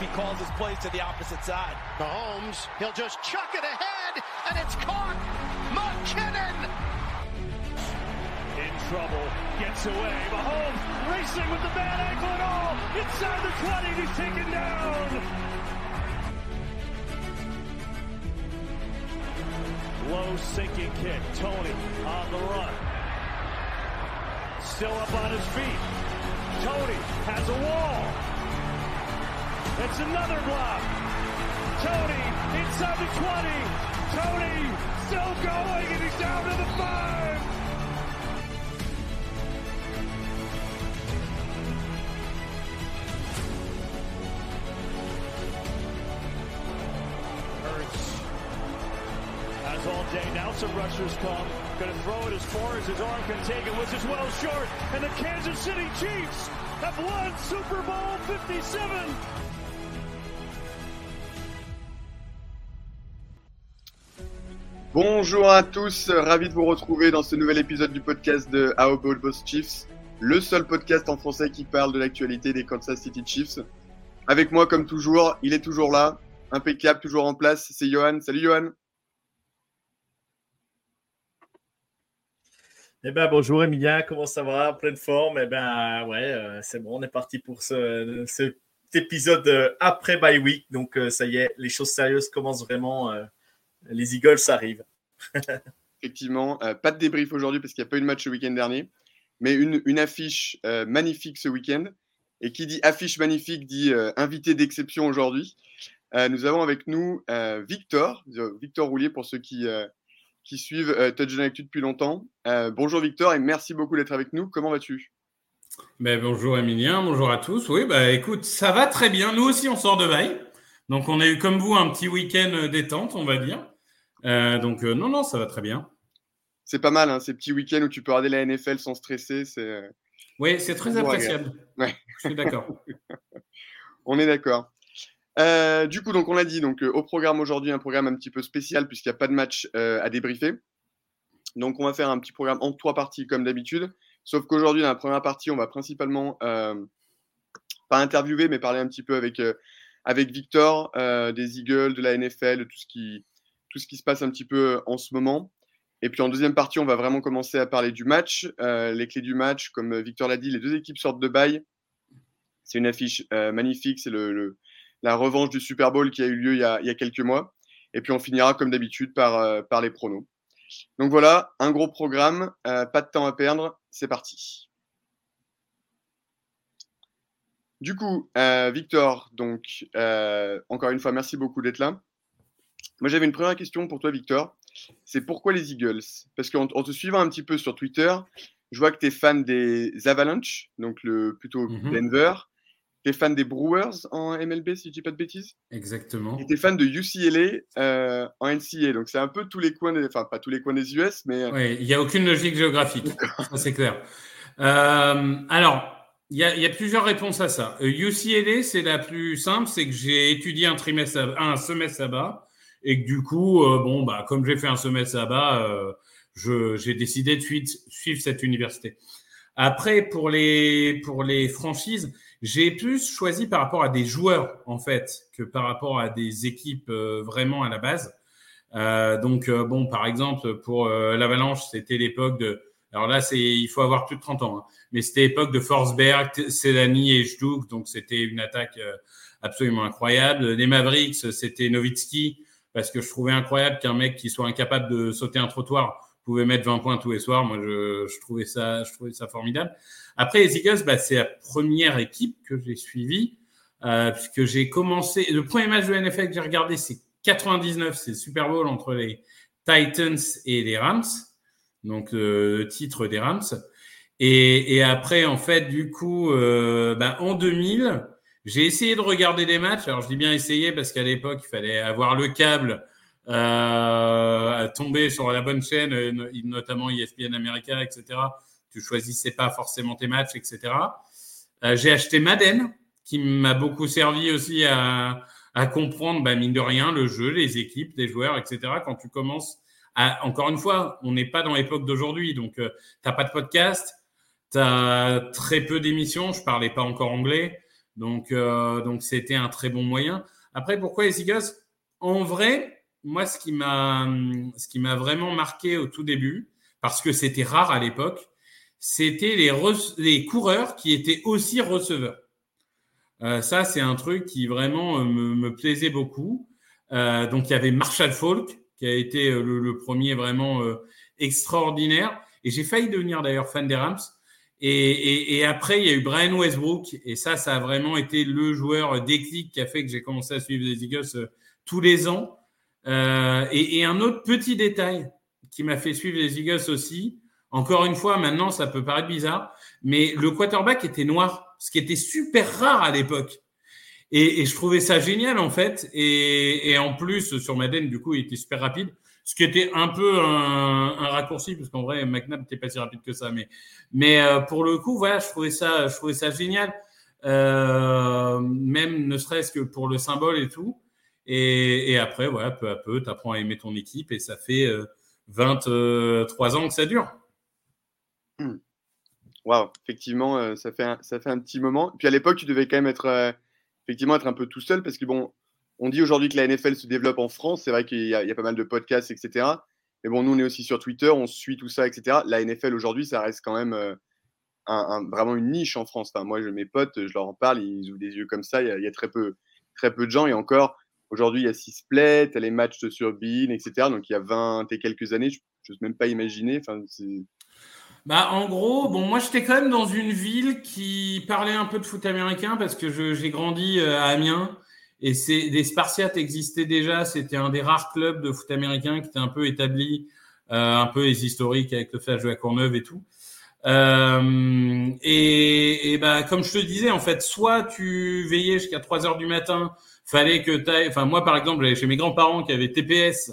He calls his plays to the opposite side. Mahomes, he'll just chuck it ahead, and it's caught. McKinnon in trouble, gets away. Mahomes racing with the bad ankle and all. Inside the 20, he's taken down. Low sinking kick. Tony on the run. Still up on his feet. Tony has a wall. It's another block. Tony inside the 20. Tony still going and he's down to the five. Now some rushers come. And the Kansas City Chiefs have won Super Bowl 57. Bonjour à tous, ravi de vous retrouver dans ce nouvel épisode du podcast de How About Boss Chiefs, le seul podcast en français qui parle de l'actualité des Kansas City Chiefs. Avec moi, comme toujours, il est toujours là, impeccable, toujours en place, c'est Johan. Salut Johan. Eh ben bonjour Emilia, comment ça va? Pleine forme? Eh ben ouais, euh, c'est bon, on est parti pour ce, cet épisode euh, après bye week. Donc euh, ça y est, les choses sérieuses commencent vraiment les Eagles arrivent. Effectivement, euh, pas de débrief aujourd'hui parce qu'il n'y a pas eu de match le week-end dernier, mais une, une affiche euh, magnifique ce week-end. Et qui dit affiche magnifique dit euh, invité d'exception aujourd'hui. nous avons avec nous Victor, Victor Roulier pour ceux qui, qui suivent Touchdown Actu depuis longtemps. bonjour Victor et merci beaucoup d'être avec nous. Comment vas-tu? Ben, Bonjour Emilien, bonjour à tous. Oui, bah, écoute, ça va très bien. Nous aussi, on sort de bail. Donc, on a eu comme vous un petit week-end détente, on va dire. Euh, donc, euh, non, non, ça va très bien. C'est pas mal, hein, ces petits week-ends où tu peux regarder la NFL sans stresser. C'est... Euh, oui, c'est très appréciable. Ouais. Je suis d'accord. on est d'accord. Du coup, donc on l'a dit, donc au programme aujourd'hui, un programme un petit peu spécial puisqu'il n'y a pas de match à débriefer. Donc on va faire un petit programme en trois parties comme d'habitude. Sauf qu'aujourd'hui, dans la première partie, on va principalement pas interviewer, mais parler un petit peu avec, avec Victor des Eagles, de la NFL, de tout ce qui, tout ce qui se passe un petit peu euh, en ce moment. Et puis en deuxième partie, on va vraiment commencer à parler du match, euh, les clés du match. Comme euh, Victor l'a dit, les deux équipes sortent de bail. C'est une affiche magnifique, c'est le, la revanche du Super Bowl qui a eu lieu il y a, il y a quelques mois. Et puis on finira comme d'habitude par, par les pronos. Donc voilà, un gros programme, pas de temps à perdre, c'est parti. Du coup, Victor, donc encore une fois, merci beaucoup d'être là. Moi, j'avais une première question pour toi, Victor. C'est pourquoi les Eagles? Parce qu'en te suivant un petit peu sur Twitter, je vois que tu es fan des Avalanche, donc le, plutôt mhm. Denver. Tu es fan des Brewers en MLB, si je dis pas de bêtises? Exactement. Et tu es fan de UCLA euh, en NCA. Donc, c'est un peu tous les coins, des, enfin, pas tous les coins des US, mais. Euh, oui, il n'y a aucune logique géographique. c'est clair. Euh, alors, il y, a, plusieurs réponses à ça. UCLA, c'est la plus simple, c'est que j'ai étudié un trimestre, un semestre là-bas et que du coup, euh, bon, bah, comme j'ai fait un semestre là-bas, euh, j'ai décidé de suivre, cette université. Après, pour les, pour les franchises, j'ai plus choisi par rapport à des joueurs, en fait, que par rapport à des équipes euh, vraiment à la base. donc, bon, par exemple, pour l'Avalanche, c'était l'époque de. Alors là, c'est, il faut avoir plus de 30 ans, hein, mais c'était l'époque de Forsberg, Selani et Jduk, donc c'était une attaque absolument incroyable. Les Mavericks, c'était Nowitzki, parce que je trouvais incroyable qu'un mec qui soit incapable de sauter un trottoir pouvait mettre 20 points tous les soirs. Moi, je, trouvais ça, je trouvais ça formidable. Après, les Eagles, bah, c'est la première équipe que j'ai suivie, euh, puisque j'ai commencé. Le premier match de NFL que j'ai regardé, c'est 99, c'est le Super Bowl entre les Titans et les Rams, donc euh, le titre des Rams. Et, après, en fait, du coup, euh, bah, en 2000, j'ai essayé de regarder des matchs. Alors, je dis bien essayer parce qu'à l'époque, il fallait avoir le câble, euh, tomber sur la bonne chaîne, euh, notamment ESPN America, etc. Tu choisissais pas forcément tes matchs, etc. Euh, j'ai acheté Madden, qui m'a beaucoup servi aussi à, à comprendre, bah, mine de rien, le jeu, les équipes, les joueurs, etc. Quand tu commences à, encore une fois, on n'est pas dans l'époque d'aujourd'hui, donc euh, tu n'as pas de podcast, tu as très peu d'émissions. Je parlais pas encore anglais. Donc, euh, donc c'était un très bon moyen. Après, pourquoi les En vrai, moi, ce qui m'a, ce qui m'a vraiment marqué au tout début, parce que c'était rare à l'époque, c'était les, les coureurs qui étaient aussi receveurs. Euh, ça, c'est un truc qui vraiment euh, me, me plaisait beaucoup. Euh, donc, il y avait Marshall Falk, qui a été le, premier vraiment extraordinaire. Et j'ai failli devenir d'ailleurs fan des Rams. Et, et, après, il y a eu Brian Westbrook. Et ça, ça a vraiment été le joueur déclic qui a fait que j'ai commencé à suivre les Eagles tous les ans. Euh, et, un autre petit détail qui m'a fait suivre les Eagles aussi, encore une fois, maintenant, ça peut paraître bizarre, mais le quarterback était noir, ce qui était super rare à l'époque. Et, je trouvais ça génial, en fait. Et, en plus, sur Madden, du coup, il était super rapide. Ce qui était un peu un, raccourci, parce qu'en vrai, McNabb n'était pas si rapide que ça. Mais, mais euh, pour le coup, voilà, je trouvais ça, je trouvais ça génial. Euh, même ne serait-ce que pour le symbole et tout. Et, après, voilà, peu à peu, tu apprends à aimer ton équipe et ça fait euh, 23 ans que ça dure. Hmm. Waouh, effectivement, euh, ça, fait un, ça fait un petit moment. Puis à l'époque, tu devais quand même être, euh, effectivement, être un peu tout seul parce que bon, on dit aujourd'hui que la NFL se développe en France. C'est vrai qu'il y, a pas mal de podcasts, etc. Mais bon, nous, on est aussi sur Twitter, on suit tout ça, etc. La NFL aujourd'hui, ça reste quand même euh, vraiment une niche en France. Moi, je, mes potes, je leur en parle, ils ouvrent des yeux comme ça. Il y a, il y a très, peu, très peu de gens. Et encore, aujourd'hui, il y a six splits, les matchs sur Bean, etc. Donc, il y a 20 et quelques années, je n'ose même pas imaginer. Enfin, bah, en gros, bon, moi, j'étais quand même dans une ville qui parlait un peu de foot américain parce que j'ai grandi euh, à Amiens et des Spartiates existaient déjà. C'était un des rares clubs de foot américain qui était un peu établi, euh, un peu les historiques avec le Flash de la Courneuve et tout. Euh, et, et bah, comme je te disais, en fait, soit tu veillais jusqu'à 3 heures du matin, fallait que tu enfin, moi, par exemple, j'allais chez mes grands-parents qui avaient TPS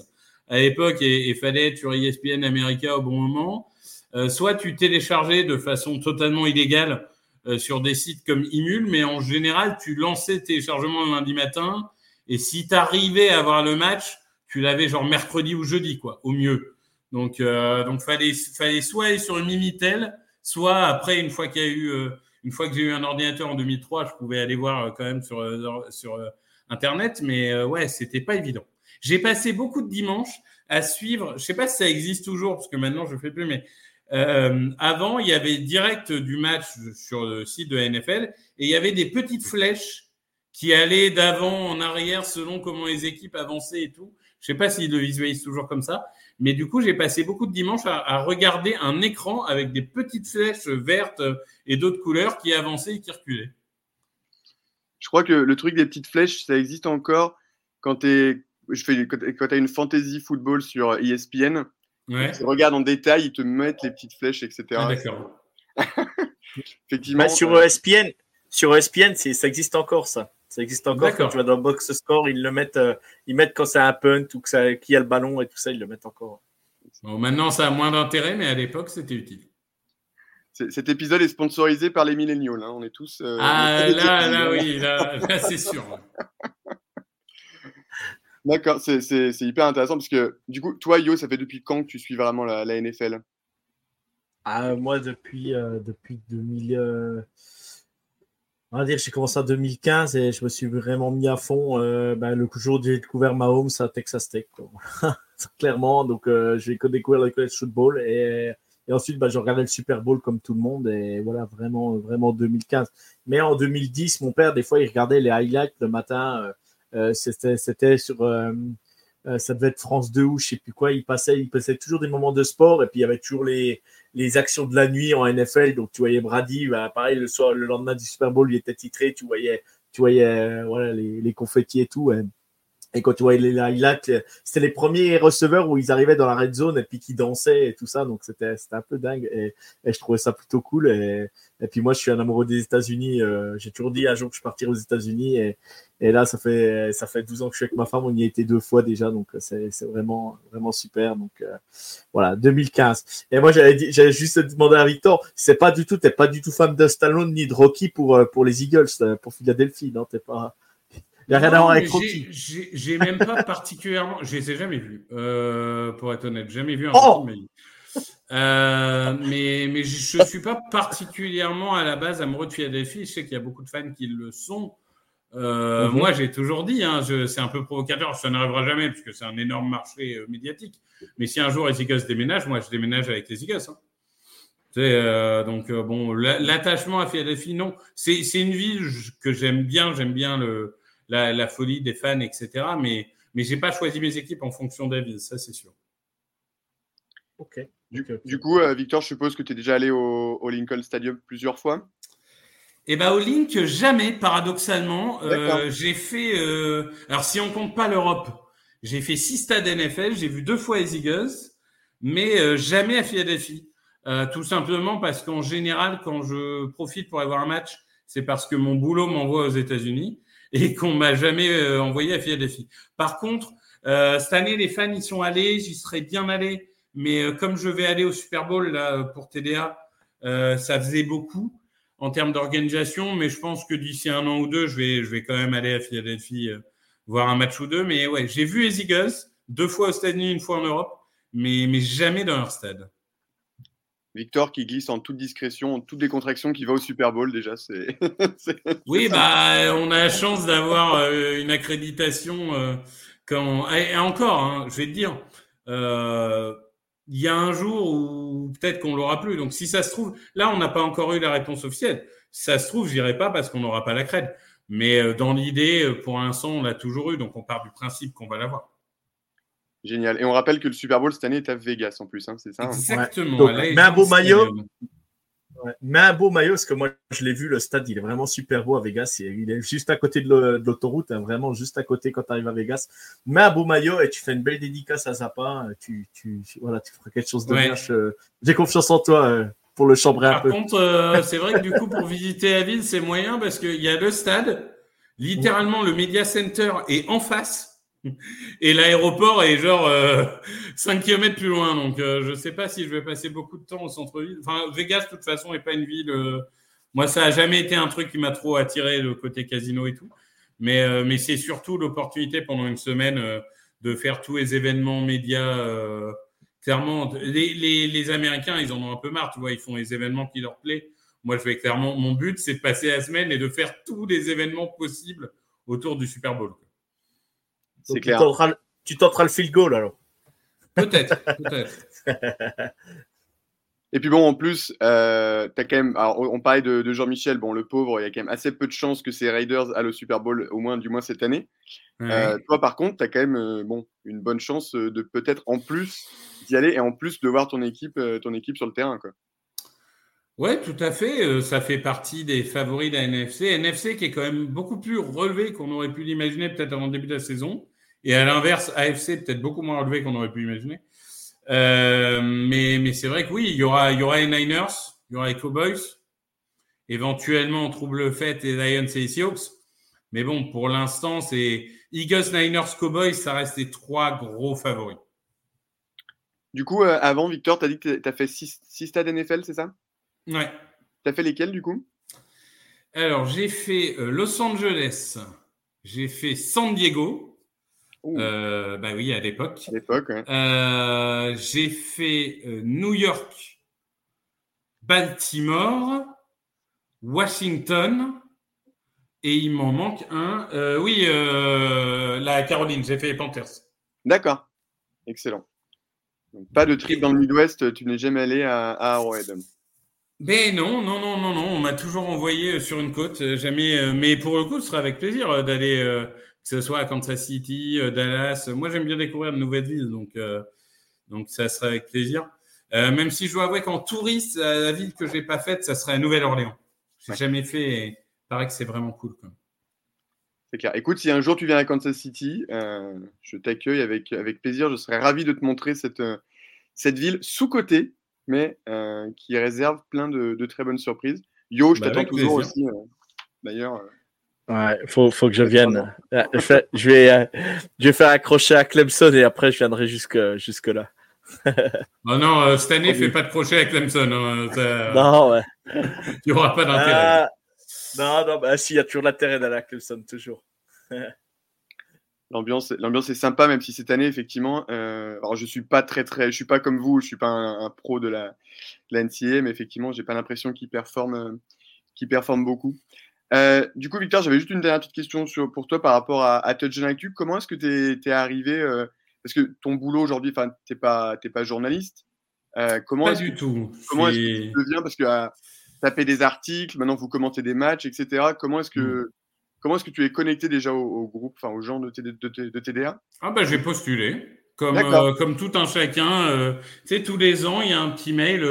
à l'époque et, et fallait être sur ESPN America au bon moment. Euh, soit tu téléchargeais de façon totalement illégale euh, sur des sites comme Imul, mais en général, tu lançais téléchargement le lundi matin, et si tu arrivais à voir le match, tu l'avais genre mercredi ou jeudi, quoi, au mieux. Donc, euh, donc fallait, fallait soit aller sur une Minitel, soit après, une fois qu'il y a eu, euh, une fois que j'ai eu un ordinateur en 2003, je pouvais aller voir quand même sur, sur Internet, mais ouais, c'était pas évident. J'ai passé beaucoup de dimanches à suivre, je sais pas si ça existe toujours, parce que maintenant je fais plus, mais euh, avant, il y avait direct du match sur le site de la NFL et il y avait des petites flèches qui allaient d'avant en arrière selon comment les équipes avançaient et tout. Je sais pas s'ils le visualisent toujours comme ça, mais du coup, j'ai passé beaucoup de dimanches à, à, regarder un écran avec des petites flèches vertes et d'autres couleurs qui avançaient et qui reculaient. Je crois que le truc des petites flèches, ça existe encore quand tu je fais quand tu as une fantasy football sur ESPN Ouais. Tu regardes en détail, ils te mettent les petites flèches, etc. Ah, D'accord. Effectivement. Bah, sur ESPN, sur ESPN, ça existe encore ça. Ça existe encore quand tu vas dans le box score, ils le mettent, euh, ils mettent quand c'est un punt ou que ça, qui a le ballon et tout ça, ils le mettent encore. Bon, maintenant, ça a moins d'intérêt, mais à l'époque, c'était utile. Cet épisode est sponsorisé par les milléniaux. Là. On est tous. Euh, ah, là, là, oui, là, là c'est sûr. D'accord, c'est hyper intéressant parce que du coup, toi, Yo, ça fait depuis quand que tu suis vraiment la, la NFL ah, Moi, depuis, euh, depuis 2000. Euh... On va dire, j'ai commencé en 2015 et je me suis vraiment mis à fond. Euh, ben, le jour où j'ai découvert Mahomes à Texas Tech, clairement. Donc, euh, j'ai découvert le college football et, et ensuite, ben, je regardais le Super Bowl comme tout le monde et voilà, vraiment, vraiment 2015. Mais en 2010, mon père, des fois, il regardait les highlights le matin. Euh, c'était sur euh, euh, ça devait être France 2 ou je sais plus quoi. Il passait, il passait toujours des moments de sport et puis il y avait toujours les, les actions de la nuit en NFL. Donc tu voyais Brady, bah, pareil le soir, le lendemain du Super Bowl, il était titré. Tu voyais, tu voyais euh, voilà les, les confettis et tout. Et quand tu voyais les highlights, c'était les premiers receveurs où ils arrivaient dans la red zone et puis qui dansaient et tout ça. Donc c'était un peu dingue et, et, je trouvais ça plutôt cool. Et, et puis moi, je suis un amoureux des États-Unis. Euh, J'ai toujours dit un jour que je partirais aux États-Unis et, et là, ça fait ça fait 12 ans que je suis avec ma femme. On y a été deux fois déjà, donc c'est vraiment vraiment super. Donc euh, voilà, 2015. Et moi, j'avais juste demandé à Victor, c'est pas du tout, t'es pas du tout fan de Stallone ni de Rocky pour euh, pour les Eagles, pour Philadelphie, non T'es pas il n'y a rien à voir avec Rocky. J'ai même pas particulièrement. Je les ai jamais vus, euh, pour être honnête. Jamais vu un oh film. Euh, mais, mais je ne suis pas particulièrement à la base amoureux de Philadelphie. Je sais qu'il y a beaucoup de fans qui le sont. Euh, Mhm. Moi, j'ai toujours dit, hein, c'est un peu provocateur, ça n'arrivera jamais puisque c'est un énorme marché euh, médiatique. Mais si un jour les Eagles déménagent, moi, je déménage avec les Eagles. Hein. Euh, donc, bon, la- l'attachement à Philadelphie, non. C'est c'est une ville que j'aime bien. J'aime bien le, la, la folie des fans, etc. Mais, mais j'ai pas choisi mes équipes en fonction villes, ça, c'est sûr. Ok. Du, coup, euh, Victor, je suppose que tu es déjà allé au, au Lincoln Stadium plusieurs fois. Eh ben au Link, jamais, paradoxalement. Euh, j'ai fait. euh, alors si on compte pas l'Europe, j'ai fait six stades NFL. J'ai vu deux fois les Eagles, mais euh, jamais à Philadelphie. Euh, tout simplement parce qu'en général, quand je profite pour avoir un match, c'est parce que mon boulot m'envoie aux États-Unis et qu'on m'a jamais euh, envoyé à Philadelphie. Par contre, euh, cette année, les fans y sont allés. J'y serais bien allé, mais euh, comme je vais aller au Super Bowl là pour TDA, euh, ça faisait beaucoup en termes d'organisation, mais je pense que d'ici un an ou deux, je vais, je vais quand même aller à Philadelphie voir un match ou deux. Mais ouais, j'ai vu les Eagles deux fois aux États-Unis, une fois en Europe, mais jamais dans leur stade. Victor qui glisse en toute discrétion, en toute décontraction, qui va au Super Bowl déjà. C'est. Oui, bah, on a la chance d'avoir euh, une accréditation. euh, quand... et, encore, hein, je vais te dire, euh, il y a un jour où peut-être qu'on l'aura plus. Donc, si ça se trouve, là, on n'a pas encore eu la réponse officielle. Si ça se trouve, j'irai pas parce qu'on n'aura pas la crède. Mais dans l'idée, pour l'instant, on l'a toujours eu. Donc, on part du principe qu'on va l'avoir. Génial. Et on rappelle que le Super Bowl cette année est à Vegas en plus, hein, c'est ça hein? Exactement. Donc, mets un beau maillot. Ouais. Mais un beau maillot, parce que moi, je l'ai vu, le stade, il est vraiment super beau à Vegas. Il est- juste à côté de l'autoroute, hein, vraiment juste à côté quand tu arrives à Vegas. Mets un beau maillot et tu fais une belle dédicace à Zappa. Tu, tu, voilà, tu feras quelque chose de Ouais. bien. Je- J'ai confiance en toi euh, pour le chambrer un Par peu. contre, euh, c'est vrai que du coup, pour visiter la ville, c'est moyen parce qu'il y a le stade, littéralement le Media Center est en face et l'aéroport est genre euh, 5 km plus loin. Donc, euh, je sais pas si je vais passer beaucoup de temps au centre-ville. Enfin, Vegas, de toute façon, n'est pas une ville. euh, moi, ça a jamais été un truc qui m'a trop attiré, le côté casino et tout. Mais, euh, mais c'est surtout l'opportunité pendant une semaine de faire tous les événements médias. clairement, les, les Américains, ils en ont un peu marre, tu vois, ils font les événements qui leur plaisent. Moi, je vais clairement, mon but, c'est de passer la semaine et de faire tous les événements possibles autour du Super Bowl. C'est Donc, clair. Tu tenteras, le- tu tenteras le field goal alors. Peut-être, peut-être. Et puis bon, en plus, euh, t'as quand même. Alors, on parlait de, de Jean-Michel, bon, le pauvre, il y a quand même assez peu de chances que ces Raiders aient le Super Bowl, au moins, du moins cette année. Ouais. Euh, toi, par contre, tu as quand même euh, bon, une bonne chance euh, de peut-être en plus d'y aller et en plus de voir ton équipe, euh, ton équipe sur le terrain. Quoi. Ouais, tout à fait. Euh, ça fait partie des favoris de la NFC. NFC qui est quand même beaucoup plus relevé qu'on aurait pu l'imaginer peut-être avant le début de la saison. Et à l'inverse, AFC peut-être beaucoup moins relevé qu'on aurait pu imaginer. Euh, mais mais c'est vrai que oui, il y aura, il y aura les Niners, il y aura les Cowboys, éventuellement on trouve le fait les Lions et les Seahawks. Mais bon, pour l'instant, c'est Eagles, Niners, Cowboys, ça reste les trois gros favoris. Du coup, euh, avant, Victor, tu as dit que tu as fait 6 stades NFL, c'est ça? Ouais. Tu as fait lesquels du coup? Alors, j'ai fait euh, Los Angeles, j'ai fait San Diego, euh, bah oui, à l'époque. À l'époque, ouais. Euh, j'ai fait euh, New York, Baltimore, Washington, et il m'en manque un. Euh, oui, la Caroline, j'ai fait les Panthers. D'accord. Excellent. Donc, pas de trip dans le Midwest, tu n'es jamais allé à, à Arrowhead. Ben non, non, non, non, non. On m'a toujours envoyé sur une côte. Jamais. Mais pour le coup, ce sera avec plaisir d'aller, que ce soit à Kansas City, euh, Dallas. Moi, j'aime bien découvrir de nouvelles villes, donc euh, donc ça sera avec plaisir. Euh, même si je dois avouer qu'en touriste, euh, la ville que j'ai pas faite, ça serait à Nouvelle-Orléans. J'ai Ouais. jamais fait. Et il paraît que c'est vraiment cool. C'est clair. Écoute, si un jour tu viens à Kansas City, euh, je t'accueille avec, avec plaisir. Je serais ravi de te montrer cette, euh, cette ville sous-cotée, mais euh, qui réserve plein de, de très bonnes surprises. Yo, je Bah, t'attends toujours plaisir. aussi. euh, D'ailleurs, euh, Ouais, faut, faut que je vienne. Euh, Je vais, je vais, euh, je vais faire accrocher à Clemson et après je viendrai jusque, jusque là. Oh non, euh, cette année, fais pas de crochet avec Clemson. hein, Non, ouais. Il n'y aura pas d'intérêt. Ah, non, non, bah si, il y a toujours l'intérêt d'aller à Clemson, toujours. L'ambiance, l'ambiance est sympa, même si cette année, effectivement, euh, alors je suis pas très très, je suis pas comme vous, je suis pas un, pro de la, de la NCA, mais effectivement, j'ai pas l'impression qu'il performe, euh, qu'il performe beaucoup. Euh, du coup, Victor, j'avais juste une dernière petite question sur, pour toi par rapport à, à IQ. Comment est-ce que tu es, arrivé euh, Parce que ton boulot aujourd'hui, enfin, t'es pas, journaliste. Euh, comment pas du tout. Comment est-ce que tu deviens Parce que taper des articles, maintenant vous commentez des matchs, etc. Comment est-ce que mm. comment est-ce que tu es connecté déjà au, groupe, enfin aux gens de, de, TDA Ah bah j'ai postulé. Comme, comme tout un chacun, tu sais, tous les ans, il y a un petit mail,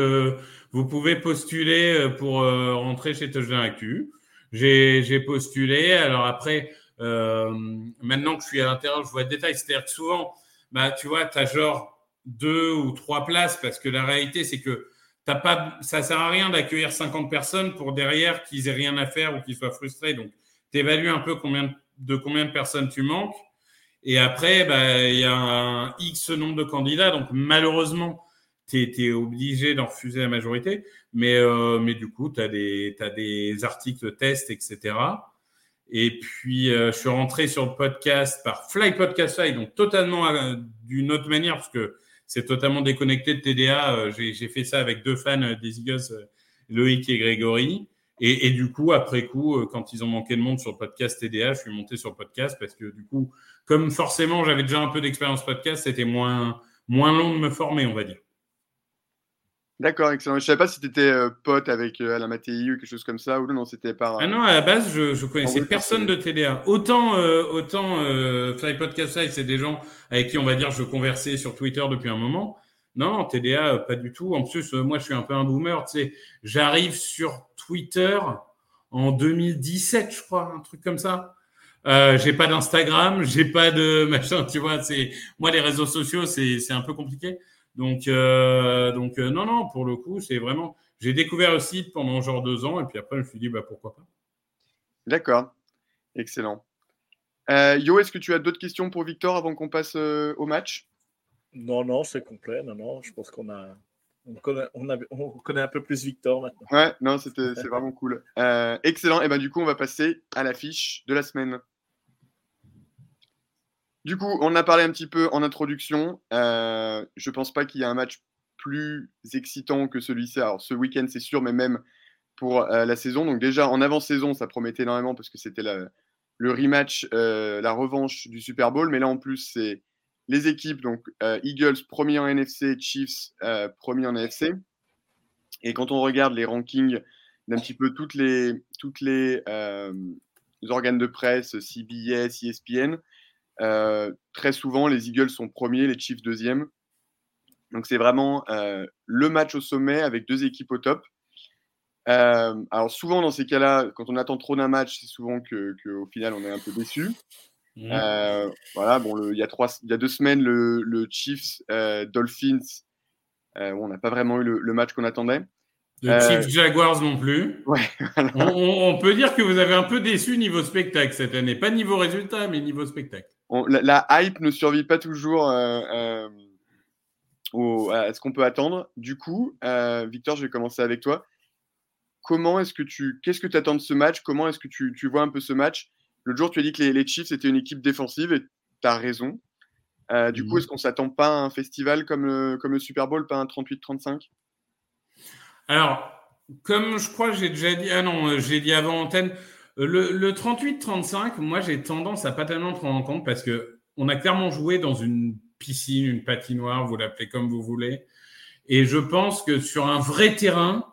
vous pouvez postuler pour rentrer chez Touchdown Actu. J'ai postulé. Alors après, maintenant que je suis à l'intérieur, je vois le détail. C'est-à-dire que souvent, bah, tu vois, tu as genre deux ou trois places parce que la réalité, c'est que t'as pas, ça sert à rien d'accueillir 50 personnes pour derrière qu'ils aient rien à faire ou qu'ils soient frustrés. Donc, tu évalues un peu combien, de combien de personnes tu manques. Et après, bah, il y a un X nombre de candidats. Donc, malheureusement, tu es, obligé d'en refuser la majorité. Mais, euh, mais du coup, tu as as des articles tests, etc. Et puis, euh, je suis rentré sur le podcast par Fly Podcast Fly, donc totalement euh, d'une autre manière, parce que c'est totalement déconnecté de TDA. J'ai fait ça avec deux fans des Eagles, Loïc et Grégory. Et, du coup, après coup, quand ils ont manqué de monde sur le podcast TDA, je suis monté sur le podcast parce que du coup, comme forcément j'avais déjà un peu d'expérience podcast, c'était moins, moins long de me former, on va dire. D'accord, excellent. Je ne savais pas si tu étais euh, pote avec euh, Alain Mattei ou quelque chose comme ça, ou non, c'était pas. Ah non, à la base, je, je connaissais personne de TDA. Autant, euh, autant euh, Fly Podcast Live, c'est des gens avec qui, on va dire, je conversais sur Twitter depuis un moment. Non, TDA, pas du tout. En plus, moi, je suis un peu un boomer, tu sais. J'arrive sur Twitter en 2017, je crois, un truc comme ça. Euh, j'ai pas d'Instagram, j'ai pas de machin, tu vois. C'est moi les réseaux sociaux, c'est c'est un peu compliqué. Donc, euh, donc euh, non, non, pour le coup, c'est vraiment. J'ai découvert le site pendant genre deux ans et puis après, je me suis dit, bah, pourquoi pas. D'accord, excellent. Euh, Yo, est-ce que tu as d'autres questions pour Victor avant qu'on passe au match? Non, non, c'est complet. Non, non, je pense qu'on a. On connaît, on, on connaît un peu plus Victor maintenant. Ouais, non, c'était, c'est vraiment cool. excellent. Et ben du coup, on va passer à l'affiche de la semaine. Du coup, on a parlé un petit peu en introduction. Euh, je ne pense pas qu'il y ait un match plus excitant que celui-ci. Alors, ce week-end, c'est sûr, mais même pour euh, la saison. Donc, déjà, en avant-saison, ça promettait énormément parce que c'était le rematch, euh, la revanche du Super Bowl. Mais là, en plus, c'est les équipes. Donc, Eagles, premier en NFC, Chiefs, premier en NFC. Et quand on regarde les rankings d'un petit peu toutes les, toutes les organes de presse, CBS, ESPN, très souvent, les Eagles sont premiers, les Chiefs deuxième. Donc c'est vraiment euh, le match au sommet avec deux équipes au top. Euh, alors souvent dans ces cas-là, quand on attend trop d'un match, c'est souvent que, au final on est un peu déçu. Mmh. voilà, bon, il y a y deux semaines, le, Chiefs Dolphins, on n'a pas vraiment eu le match qu'on attendait. Le Chiefs Jaguars non plus. Ouais, on, peut dire que vous avez un peu déçu niveau spectacle cette année. Pas niveau résultat, mais niveau spectacle. La, hype ne survit pas toujours euh, euh, à ce qu'on peut attendre. Du coup, euh, Victor, je vais commencer avec toi. Comment est-ce que tu, qu'est-ce que tu attends de ce match? Comment est-ce que tu, tu, vois un peu ce match? Le jour, tu as dit que les, Chiefs étaient une équipe défensive et tu as raison. du coup, mhm. est-ce qu'on s'attend pas à un festival comme comme le Super Bowl, pas un 38-35 alors, comme je crois que j'ai déjà dit, ah non, j'ai dit avant antenne, euh, le, 38-35, moi j'ai tendance à pas tellement prendre en compte parce que on a clairement joué dans une piscine, une patinoire, vous l'appelez comme vous voulez. Et je pense que sur un vrai terrain,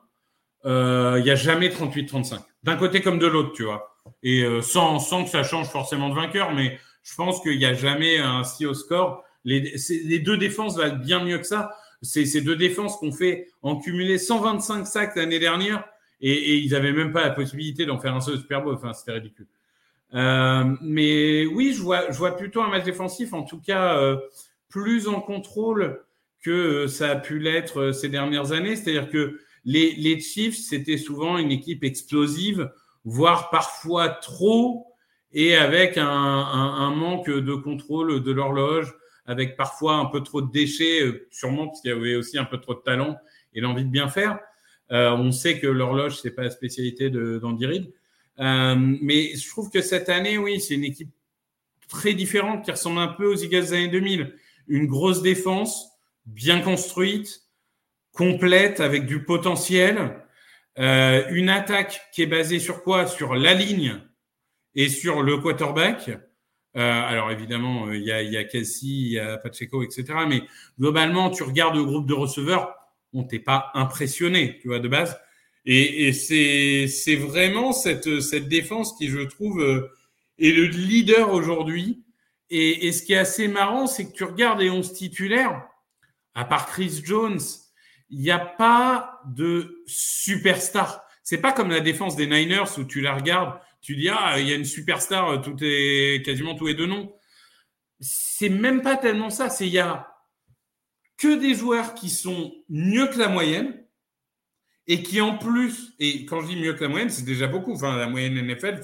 euh, il n'y a jamais 38-35. D'un côté comme de l'autre, tu vois. Et sans, sans que ça change forcément de vainqueur, mais je pense qu'il n'y a jamais un si haut score. Les, deux défenses valent bien mieux que ça ces, deux défenses qu'on fait en cumulé 125 sacs l'année dernière et, ils n'avaient même pas la possibilité d'en faire un seul Super. Enfin, c'était ridicule. Euh, mais oui, je vois, je vois plutôt un match défensif, en tout cas euh, plus en contrôle que euh, ça a pu l'être ces dernières années. C'est-à-dire que les, les Chiefs, c'était souvent une équipe explosive, voire parfois trop, et avec un, un, un manque de contrôle de l'horloge, avec parfois un peu trop de déchets, euh, sûrement parce qu'il y avait aussi un peu trop de talent et l'envie de bien faire. Euh, on sait que l'horloge, c'est pas la spécialité d'Andy Reid. Euh, mais je trouve que cette année, oui, c'est une équipe très différente qui ressemble un peu aux Eagles des années 2000. Une grosse défense, bien construite, complète, avec du potentiel. Euh, une attaque qui est basée sur quoi? Sur la ligne et sur le quarterback. Euh, alors évidemment, euh, il y, a, il y a Kelsey, il y a Pacheco, etc. Mais globalement, tu regardes le groupe de receveurs, on t'est pas impressionné, tu vois, de base. Et, c'est vraiment cette, défense qui, je trouve, euh, est le leader aujourd'hui. Et, et, ce qui est assez marrant, c'est que tu regardes les 11 titulaires, à part Chris Jones, il n'y a pas de superstar. C'est pas comme la défense des Niners où tu la regardes, tu dis ah il y a une superstar, euh, tout est quasiment tous les deux noms. C'est même pas tellement ça. C'est il y a que des joueurs qui sont mieux que la moyenne et qui en plus et quand je dis mieux que la moyenne, c'est déjà beaucoup. Enfin la moyenne NFL,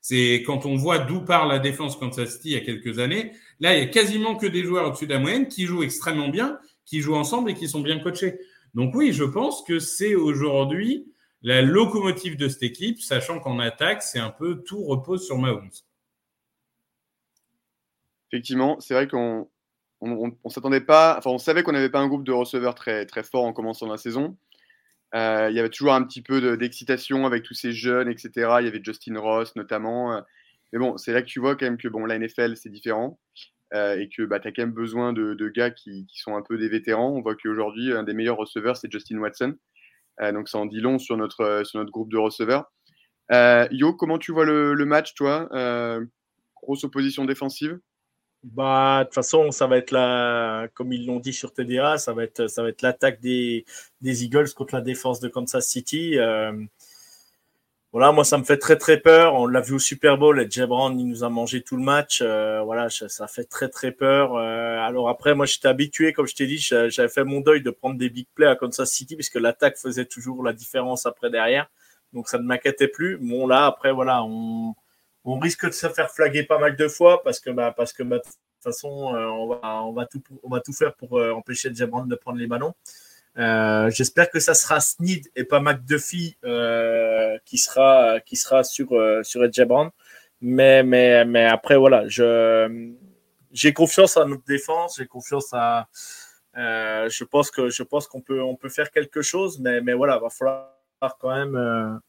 c'est quand on voit d'où part la défense Kansas City il y a quelques années. Là, il y a quasiment que des joueurs au-dessus de la moyenne qui jouent extrêmement bien, qui jouent ensemble et qui sont bien coachés. Donc oui, je pense que c'est aujourd'hui la locomotive de cette équipe, sachant qu'en attaque, c'est un peu tout repose sur Mahomes. Effectivement, c'est vrai qu'on on, s'attendait pas, enfin on savait qu'on n'avait pas un groupe de receveurs très, très fort en commençant la saison. Euh, il y avait toujours un petit peu d'excitation avec tous ces jeunes, etc. Il y avait Justin Ross notamment. Mais bon, c'est là que tu vois quand même que bon, la NFL, c'est différent. Euh, et que bah, tu as quand même besoin de, gars qui, sont un peu des vétérans. On voit qu'aujourd'hui, un des meilleurs receveurs, c'est Justin Watson. Euh, donc ça en dit long sur notre, euh, sur notre groupe de receveurs. Yo, comment tu vois le, match, toi Grosse opposition défensive? Bah, de toute façon, ça va être la, comme ils l'ont dit sur TDA, ça va être, ça va être l'attaque des, Eagles contre la défense de Kansas City. Voilà, moi, ça me fait très, très peur. On l'a vu au Super Bowl et Jebron, il nous a mangé tout le match. Euh, voilà, ça, fait très, très peur. Euh, alors après, moi, j'étais habitué, comme je t'ai dit, j'avais fait mon deuil de prendre des big plays à Kansas City puisque l'attaque faisait toujours la différence après derrière. Donc, ça ne m'inquiétait plus. Bon, là, après, voilà, on, on risque de se faire flaguer pas mal de fois parce que, bah, parce que, bah, de toute façon, euh, on va, on va tout, on va tout faire pour empêcher Jebron de prendre les ballons. Euh, j'espère que ça sera Sneed et pas McDuffie euh, qui sera qui sera sur euh, sur. Mais mais mais après voilà, j'ai confiance à notre défense, j'ai confiance à je pense que je pense qu'on peut on peut faire quelque chose, mais mais voilà, va falloir quand même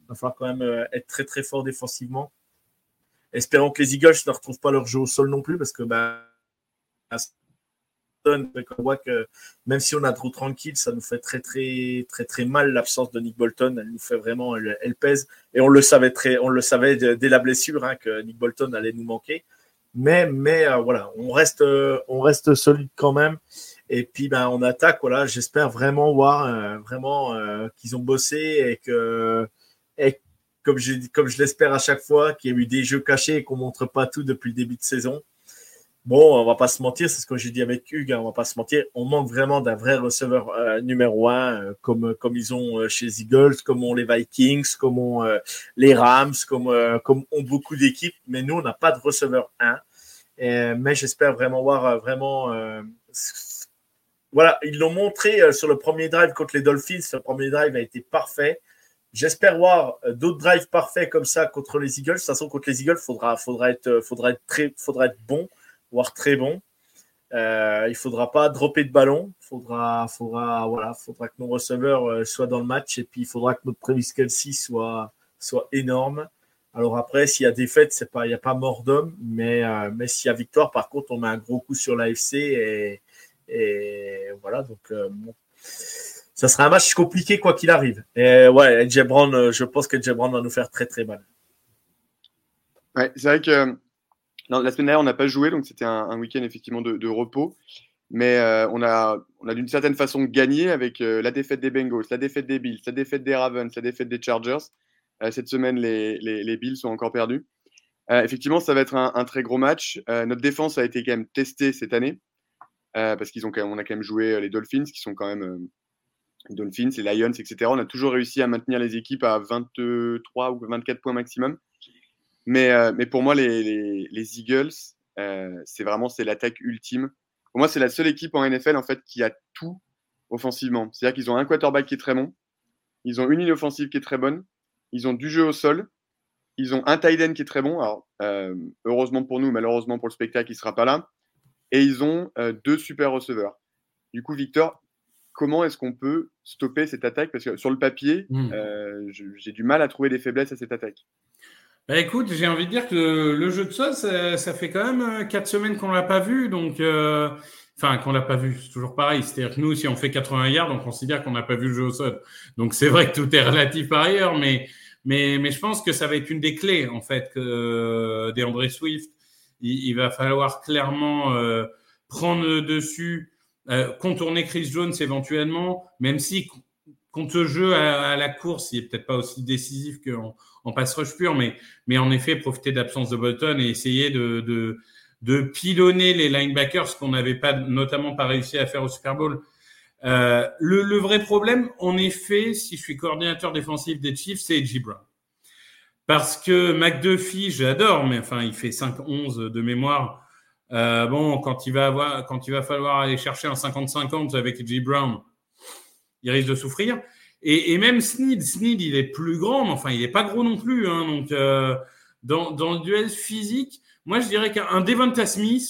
va falloir quand même être très très fort défensivement. Espérons que les Eagles ne retrouvent pas leur jeu au sol non plus parce que voit que même si on a trop tranquille, ça nous fait très très très très mal l'absence de Nick Bolton. Elle nous fait vraiment, elle, pèse. Et on le savait très, on le savait dès la blessure hein, que Nick Bolton allait nous manquer. Mais mais euh, voilà, on reste on reste solide quand même. Et puis ben on attaque. Voilà, j'espère vraiment voir euh, vraiment euh, qu'ils ont bossé et que comme je comme je l'espère à chaque fois, qu'il y a eu des jeux cachés et qu'on montre pas tout depuis le début de saison. Bon, on va pas se mentir, c'est ce que j'ai dit avec Hugues, hein, on va pas se mentir, on manque vraiment d'un vrai receveur euh, numéro un, euh, comme comme ils ont euh, chez les Eagles, comme ont les Vikings, comme ont les Rams, comme comme ont beaucoup d'équipes, mais nous on n'a pas de receveur 1. mais j'espère vraiment voir vraiment voilà, ils l'ont montré sur le premier drive contre les Dolphins, le premier drive a été parfait. J'espère voir d'autres drives parfaits comme ça contre les Eagles. De toute façon, contre les Eagles, faudra, faudra être, faudra être très, faudra être bon voire très bon. Euh, il faudra pas dropper de ballon. Faudra, faudra, voilà, faudra que nos receveurs euh, soient dans le match et puis il faudra que notre Travis Kelsey soit, soit énorme. Alors après, s'il y a défaite, c'est pas, il n'y a pas mort d'homme, mais, euh, mais s'il y a victoire, par contre, on met un gros coup sur l'AFC et, et voilà. Donc euh, bon. Ça sera un match compliqué quoi qu'il arrive. Et ouais, Brown, je pense que Brown va nous faire très très mal. Ouais, c'est vrai que la semaine dernière, on n'a pas joué, donc c'était un, week-end effectivement de, repos. Mais euh, on a, on a d'une certaine façon gagné avec euh, la défaite des Bengals, la défaite des Bills, la défaite des Ravens, la défaite des Chargers. Euh, cette semaine, les, les, Bills sont encore perdus. effectivement, ça va être un, très gros match. notre défense a été quand même testée cette année parce qu'ils a quand même joué les Dolphins, qui sont quand même Dolphins, les Lions, etc. On a toujours réussi à maintenir les équipes à 23 ou 24 points maximum. Mais, euh, mais pour moi, les, les, les Eagles, euh, c'est vraiment c'est l'attaque ultime. Pour moi, c'est la seule équipe en NFL en fait qui a tout offensivement. C'est-à-dire qu'ils ont un quarterback qui est très bon, ils ont une ligne offensive qui est très bonne, ils ont du jeu au sol, ils ont un tight end qui est très bon. Alors, euh, heureusement pour nous, malheureusement pour le spectacle, il sera pas là. Et ils ont deux super receveurs. Du coup, Victor, comment est-ce qu'on peut stopper cette attaque? Parce que sur le papier, Hmm. euh, j'ai du mal à trouver des faiblesses à cette attaque. Bah écoute, j'ai envie de dire que le, le jeu de sol, ça, ça fait quand même euh, quatre semaines qu'on l'a pas vu, donc euh, enfin qu'on l'a pas vu, c'est toujours pareil. C'est-à-dire que nous, si on fait 80 yards, on considère qu'on n'a pas vu le jeu au sol. Donc c'est vrai que tout est relatif par ailleurs, mais mais mais je pense que ça va être une des clés en fait euh, des André Swift. Il, il va falloir clairement prendre le dessus, euh, contourner Chris Jones éventuellement, même si contre jeu à, à la course, il est peut-être pas aussi décisif qu'en en pass rush pur, mais, mais en effet, profiter de l'absence de Bolton et essayer de, de, de pilonner les linebackers, ce qu'on n'avait pas, notamment pas réussi à faire au Super Bowl. Euh, le, le vrai problème, en effet, si je suis coordinateur défensif des Chiefs, c'est Edgy Brown. Parce que McDuffie, j'adore, mais enfin, il fait 5-11 de mémoire. Euh, bon, quand il va avoir, quand il va falloir aller chercher un 50-50 avec Edgy Brown, il risque de souffrir. Et, même Sneed, Sneed, il est plus grand, mais enfin, il n'est pas gros non plus. Hein, donc, euh, dans, le duel physique, moi, je dirais qu'un Devonta Smith,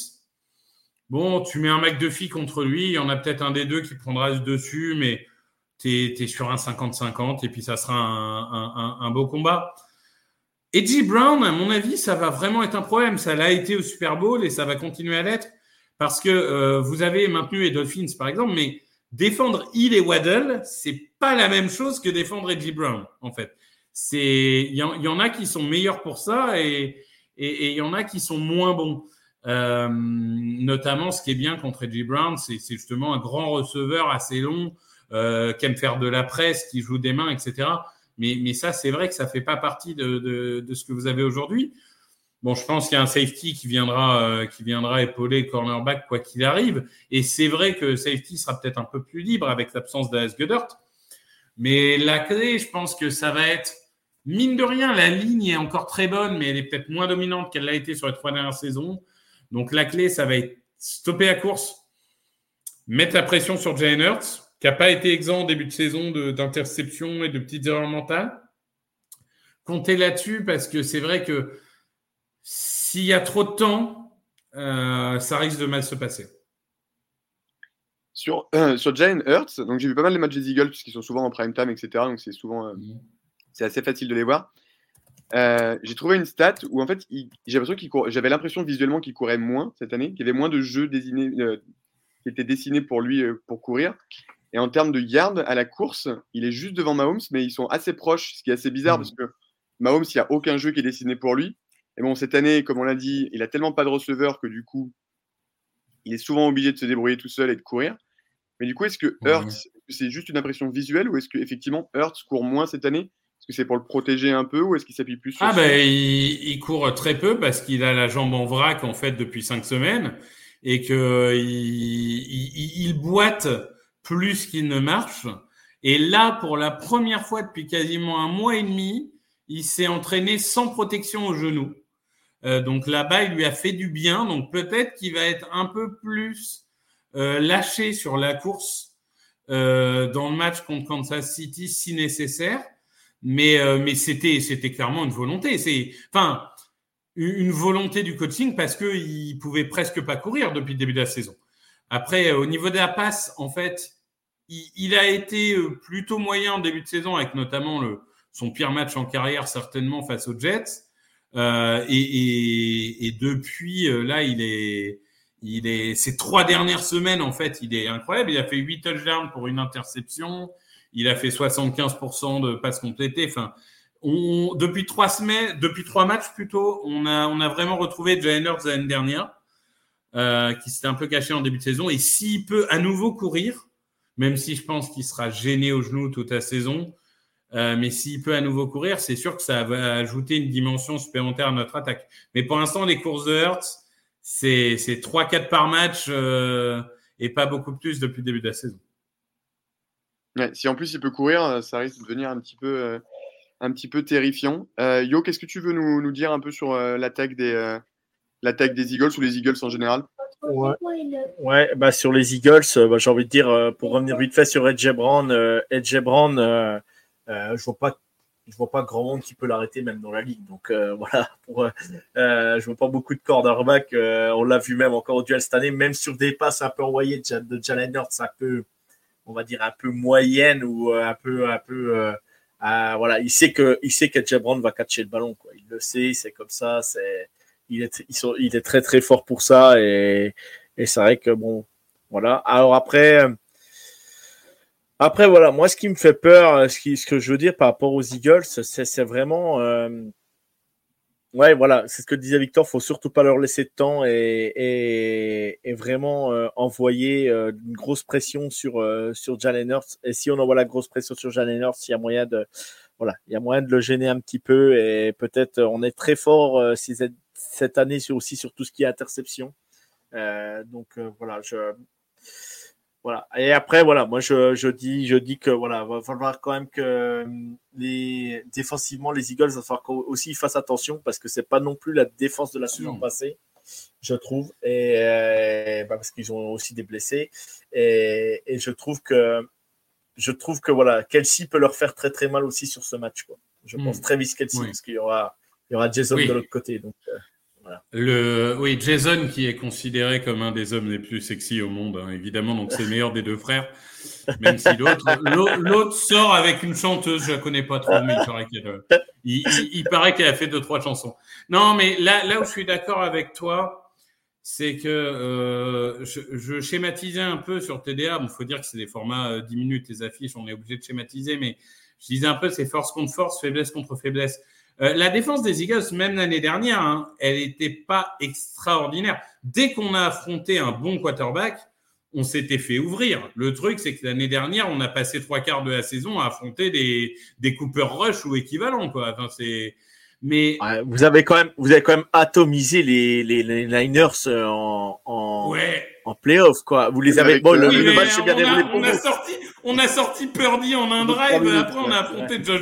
bon, tu mets un McDuffie contre lui, il y en a peut-être un des deux qui prendra ce dessus, mais tu es, sur un 50-50 et puis ça sera un beau combat. Edgy Brown, à mon avis, ça va vraiment être un problème. Ça l'a été au Super Bowl et ça va continuer à l'être parce que euh, vous avez maintenu les Dolphins, par exemple, mais défendre Hill et Waddle, c'est pas la même chose que défendre Edgy Brown, en fait. C'est, il y, en a qui sont meilleurs pour ça et il y en a qui sont moins bons. Euh, notamment, ce qui est bien contre Edgy Brown, c'est justement un grand receveur assez long, euh, qui aime faire de la presse, qui joue des mains, etc. Mais, ça, c'est vrai que ça fait pas partie de, ce que vous avez aujourd'hui. Bon, je pense qu'il y a un safety qui viendra, euh, qui viendra épauler le cornerback quoi qu'il arrive. Et c'est vrai que safety sera peut-être un peu plus libre avec l'absence d'As Goddard. Mais la clé, je pense que ça va être, mine de rien, la ligne est encore très bonne, mais elle est peut-être moins dominante qu'elle l'a été sur les trois dernières saisons. Donc la clé, ça va être stopper la course, mettre la pression sur Jalen Hurts, qui n'a pas été exempt en début de saison d'interception et de petites erreurs mentales. Comptez là-dessus parce que c'est vrai que s'il y a trop de temps, euh, ça risque de mal se passer. Sur, euh, sur Jalen Hurts, donc j'ai vu pas mal de matchs des Eagles puisqu'ils sont souvent en prime time, etc. Donc c'est souvent, euh, c'est assez facile de les voir. Euh, j'ai trouvé une stat où en fait, j'ai l'impression qu'il j'avais l'impression visuellement qu'il courait moins cette année, qu'il y avait moins de jeux désignés, qui étaient dessinés pour lui pour courir. Et en termes de yards à la course, il est juste devant Mahomes, mais ils sont assez proches, ce qui est assez bizarre mmh. parce que Mahomes, il n'y a aucun jeu qui est dessiné pour lui. Et bon, cette année, comme on l'a dit, il a tellement pas de receveur que du coup, il est souvent obligé de se débrouiller tout seul et de courir. Mais du coup, est-ce que Hurts, mmh. c'est juste une impression visuelle ou est-ce qu'effectivement Hurts court moins cette année? Est-ce que c'est pour le protéger un peu ou est-ce qu'il s'appuie plus sur Ah, ben, il, il, court très peu parce qu'il a la jambe en vrac en fait depuis cinq semaines et qu'il il, il boite plus qu'il ne marche. Et là, pour la première fois depuis quasiment un mois et demi, il s'est entraîné sans protection au genou. Euh, donc là-bas, il lui a fait du bien. Donc peut-être qu'il va être un peu plus euh, lâché sur la course euh, dans le match contre Kansas City si nécessaire. Mais, c'était clairement une volonté. C'est, enfin, une volonté du coaching parce qu'il pouvait presque pas courir depuis le début de la saison. Après, au niveau de la passe, en fait, il, a été plutôt moyen en début de saison, avec notamment son pire match en carrière, certainement face aux Jets. Euh, et, depuis, là, il est, il est, ces trois dernières semaines, en fait, il est incroyable. Il a fait 8 touchdowns pour une interception. Il a fait 75% de passes complétées. Enfin, depuis trois semaines, depuis trois matchs plutôt, on a, on a vraiment retrouvé Jalen Hurts l'année dernière, euh, qui s'était un peu caché en début de saison. Et s'il peut à nouveau courir, même si je pense qu'il sera gêné au genou toute la saison, euh, mais s'il peut à nouveau courir, c'est sûr que ça va ajouter une dimension supplémentaire à notre attaque. Mais pour l'instant, les courses de Hurts, c'est 3-4 par match euh, et pas beaucoup plus depuis le début de la saison. Si en plus il peut courir, ça risque de devenir un petit peu, euh, terrifiant. Euh, Yo, qu'est-ce que tu veux nous, dire un peu sur l'attaque des Eagles ou les Eagles en général? Ouais, ouais bah sur les Eagles, bah, j'ai envie de dire, pour revenir vite fait sur Edge Brown, Edge Brown, euh, je vois pas je vois pas grand monde qui peut l'arrêter même dans la ligue. Donc voilà, pour, je vois pas beaucoup de cornerback. on l'a vu même encore au duel cette année, même sur des passes un peu envoyées de, Jalen Hurts, un peu, on va dire un peu moyenne ou un peu, un peu voilà, il sait que il sait va catcher le ballon. Quoi. Il le sait, c'est comme ça. C'est il est très très fort pour ça et, c'est vrai que bon voilà. Alors après après voilà, moi ce qui me fait peur, ce, qui, ce que je veux dire par rapport aux Eagles, c'est vraiment euh, Ouais, voilà, c'est ce que disait Victor. Faut surtout pas leur laisser de temps et, vraiment euh, envoyer euh, une grosse pression sur euh, sur Jalen Hurts. Et si on envoie la grosse pression sur Jalen Hurts, il y a moyen de voilà, il y a moyen de le gêner un petit peu et peut-être on est très fort si cette, année aussi sur tout ce qui est interception. donc voilà, je voilà. Et après, voilà, moi je, je dis, je dis que voilà, va falloir quand même que euh, les défensivement les Eagles va falloir aussi fassent attention parce que c'est pas non plus la défense de la saison passée, je trouve, et euh, bah, parce qu'ils ont aussi des blessés. Et, et, je trouve que je trouve que voilà, Kelsey peut leur faire très très mal aussi sur ce match. Quoi. Je pense très vite Kelsey parce qu'il y aura il y aura Jason de l'autre côté. Donc euh, le, oui, Jason qui est considéré comme un des hommes les plus sexy au monde, hein, évidemment, donc c'est le meilleur des deux frères, même si l'autre, l'autre sort avec une chanteuse, je la connais pas trop, mais il paraît qu'elle, il, paraît qu'elle a fait deux trois chansons. Non, mais là, là où je suis d'accord avec toi, c'est que euh, je, schématisais un peu sur TDA. Il faut dire que c'est des formats 10 euh, minutes, les affiches, on est obligé de schématiser, mais je disais un peu c'est force contre force, faiblesse contre faiblesse. Euh, la défense des Eagles, même l'année dernière, hein, elle n'était pas extraordinaire. Dès qu'on a affronté un bon quarterback, on s'était fait ouvrir. Le truc, c'est que l'année dernière, on a passé trois quarts de la saison à affronter des, Cooper Rush ou équivalents. Enfin, c'est... Mais vous avez quand même, vous avez quand même atomisé les, les, les Niners euh, en, en, ouais. en playoff, quoi. Vous les avez. Bon, le, match bien déroulé pour on a sorti, on a sorti Purdy en un drive, et après on a affronté Josh,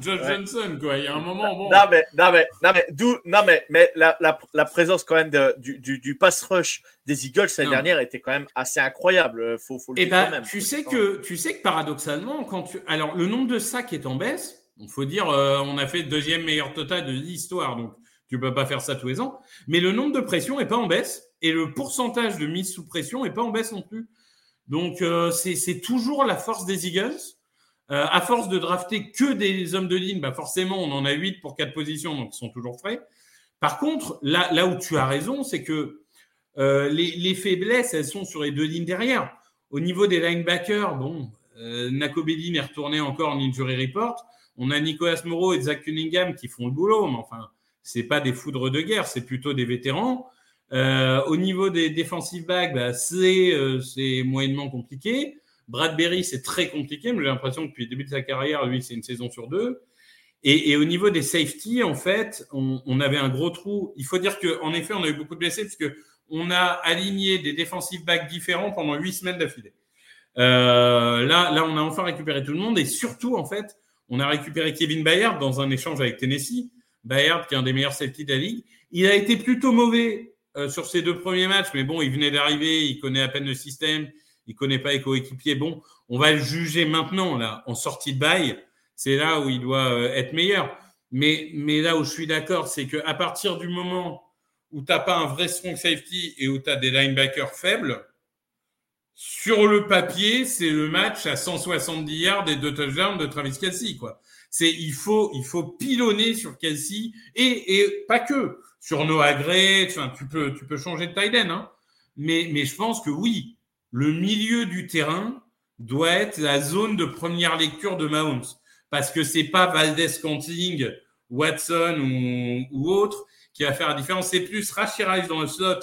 Josh Johnson, quoi. Il y a un moment, bon. Non, mais, non, mais, non, mais, d'où, non, mais, mais la, la, la présence quand même de, du, du, du pass rush des Eagles l'année dernière était quand même assez incroyable. Faut, faut le et dire bah, quand même. Tu sais que, tu sais que paradoxalement, quand tu, alors, le nombre de sacs est en baisse. Il faut dire, euh, on a fait deuxième meilleur total de l'histoire, donc tu peux pas faire ça tous les ans. Mais le nombre de pressions est pas en baisse et le pourcentage de mise sous pression est pas en baisse non plus. Donc euh, c'est toujours la force des Eagles. Euh, à force de drafter que des hommes de ligne, bah forcément on en a 8 pour quatre positions, donc ils sont toujours frais. Par contre, là, où tu as raison, c'est que les, les, faiblesses, elles sont sur les deux lignes derrière. Au niveau des linebackers, bon, euh, est retourné encore en injury report. On a Nicolas Moreau et Zach Cunningham qui font le boulot, mais enfin, c'est pas des foudres de guerre, c'est plutôt des vétérans. Euh, au niveau des defensive backs, bah, euh, c'est moyennement compliqué. Bradbury, c'est très compliqué, mais j'ai l'impression que depuis le début de sa carrière, lui, c'est une saison sur deux. Et, au niveau des safety, en fait, on, avait un gros trou. Il faut dire qu'en effet, on a eu beaucoup de blessés puisque on a aligné des defensive backs différents pendant huit semaines d'affilée. Euh, là, on a enfin récupéré tout le monde et surtout, en fait, on a récupéré Kevin Bayard dans un échange avec Tennessee. Bayard, qui est un des meilleurs safety de la ligue. Il a été plutôt mauvais euh, sur ses deux premiers matchs, mais bon, il venait d'arriver, il connaît à peine le système, il connaît pas les coéquipiers. Bon, on va le juger maintenant, là, en sortie de bail. C'est là où il doit euh, être meilleur. Mais, mais là où je suis d'accord, c'est qu'à partir du moment où tu n'as pas un vrai strong safety et où tu as des linebackers faibles, sur le papier, c'est le match à 170 yards et deux touchdowns de Travis Kelsey, quoi. C'est, il faut, il faut pilonner sur Kelsey et, et pas que sur Noah Gray. Enfin, tu peux, tu peux changer de tight hein. Mais, mais je pense que oui, le milieu du terrain doit être la zone de première lecture de Mahomes. Parce que c'est pas Valdez Cantling, Watson ou, ou autre qui va faire la différence. C'est plus Rashid Rice dans le slot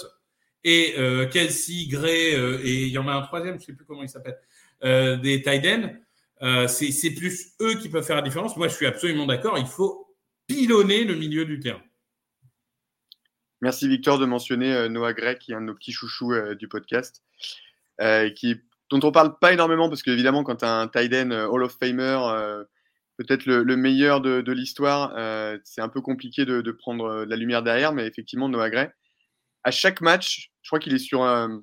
et euh, Kelsey, Gray, euh, et il y en a un troisième, je ne sais plus comment il s'appelle, euh, des Tiden, c'est plus eux qui peuvent faire la différence. Moi, je suis absolument d'accord, il faut pilonner le milieu du terrain. Merci Victor de mentionner Noah Gray, qui est un de nos petits chouchous du podcast, dont on parle pas énormément parce qu'évidemment, quand tu as un Tiden Hall of Famer, peut-être le, meilleur de, l'histoire, c'est un peu compliqué de prendre la lumière derrière, mais effectivement, Noah Gray, à chaque match, je crois qu'il est sur un,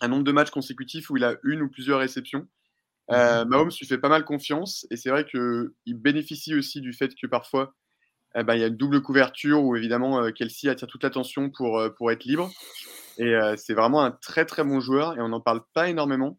nombre de matchs consécutifs où il a une ou plusieurs réceptions. Euh, Mahomes lui fait pas mal confiance et c'est vrai qu'il bénéficie aussi du fait que parfois eh ben, il y a une double couverture où évidemment euh, Kelsey attire toute l'attention pour, euh, pour être libre. Et c'est vraiment un très très bon joueur et on n'en parle pas énormément.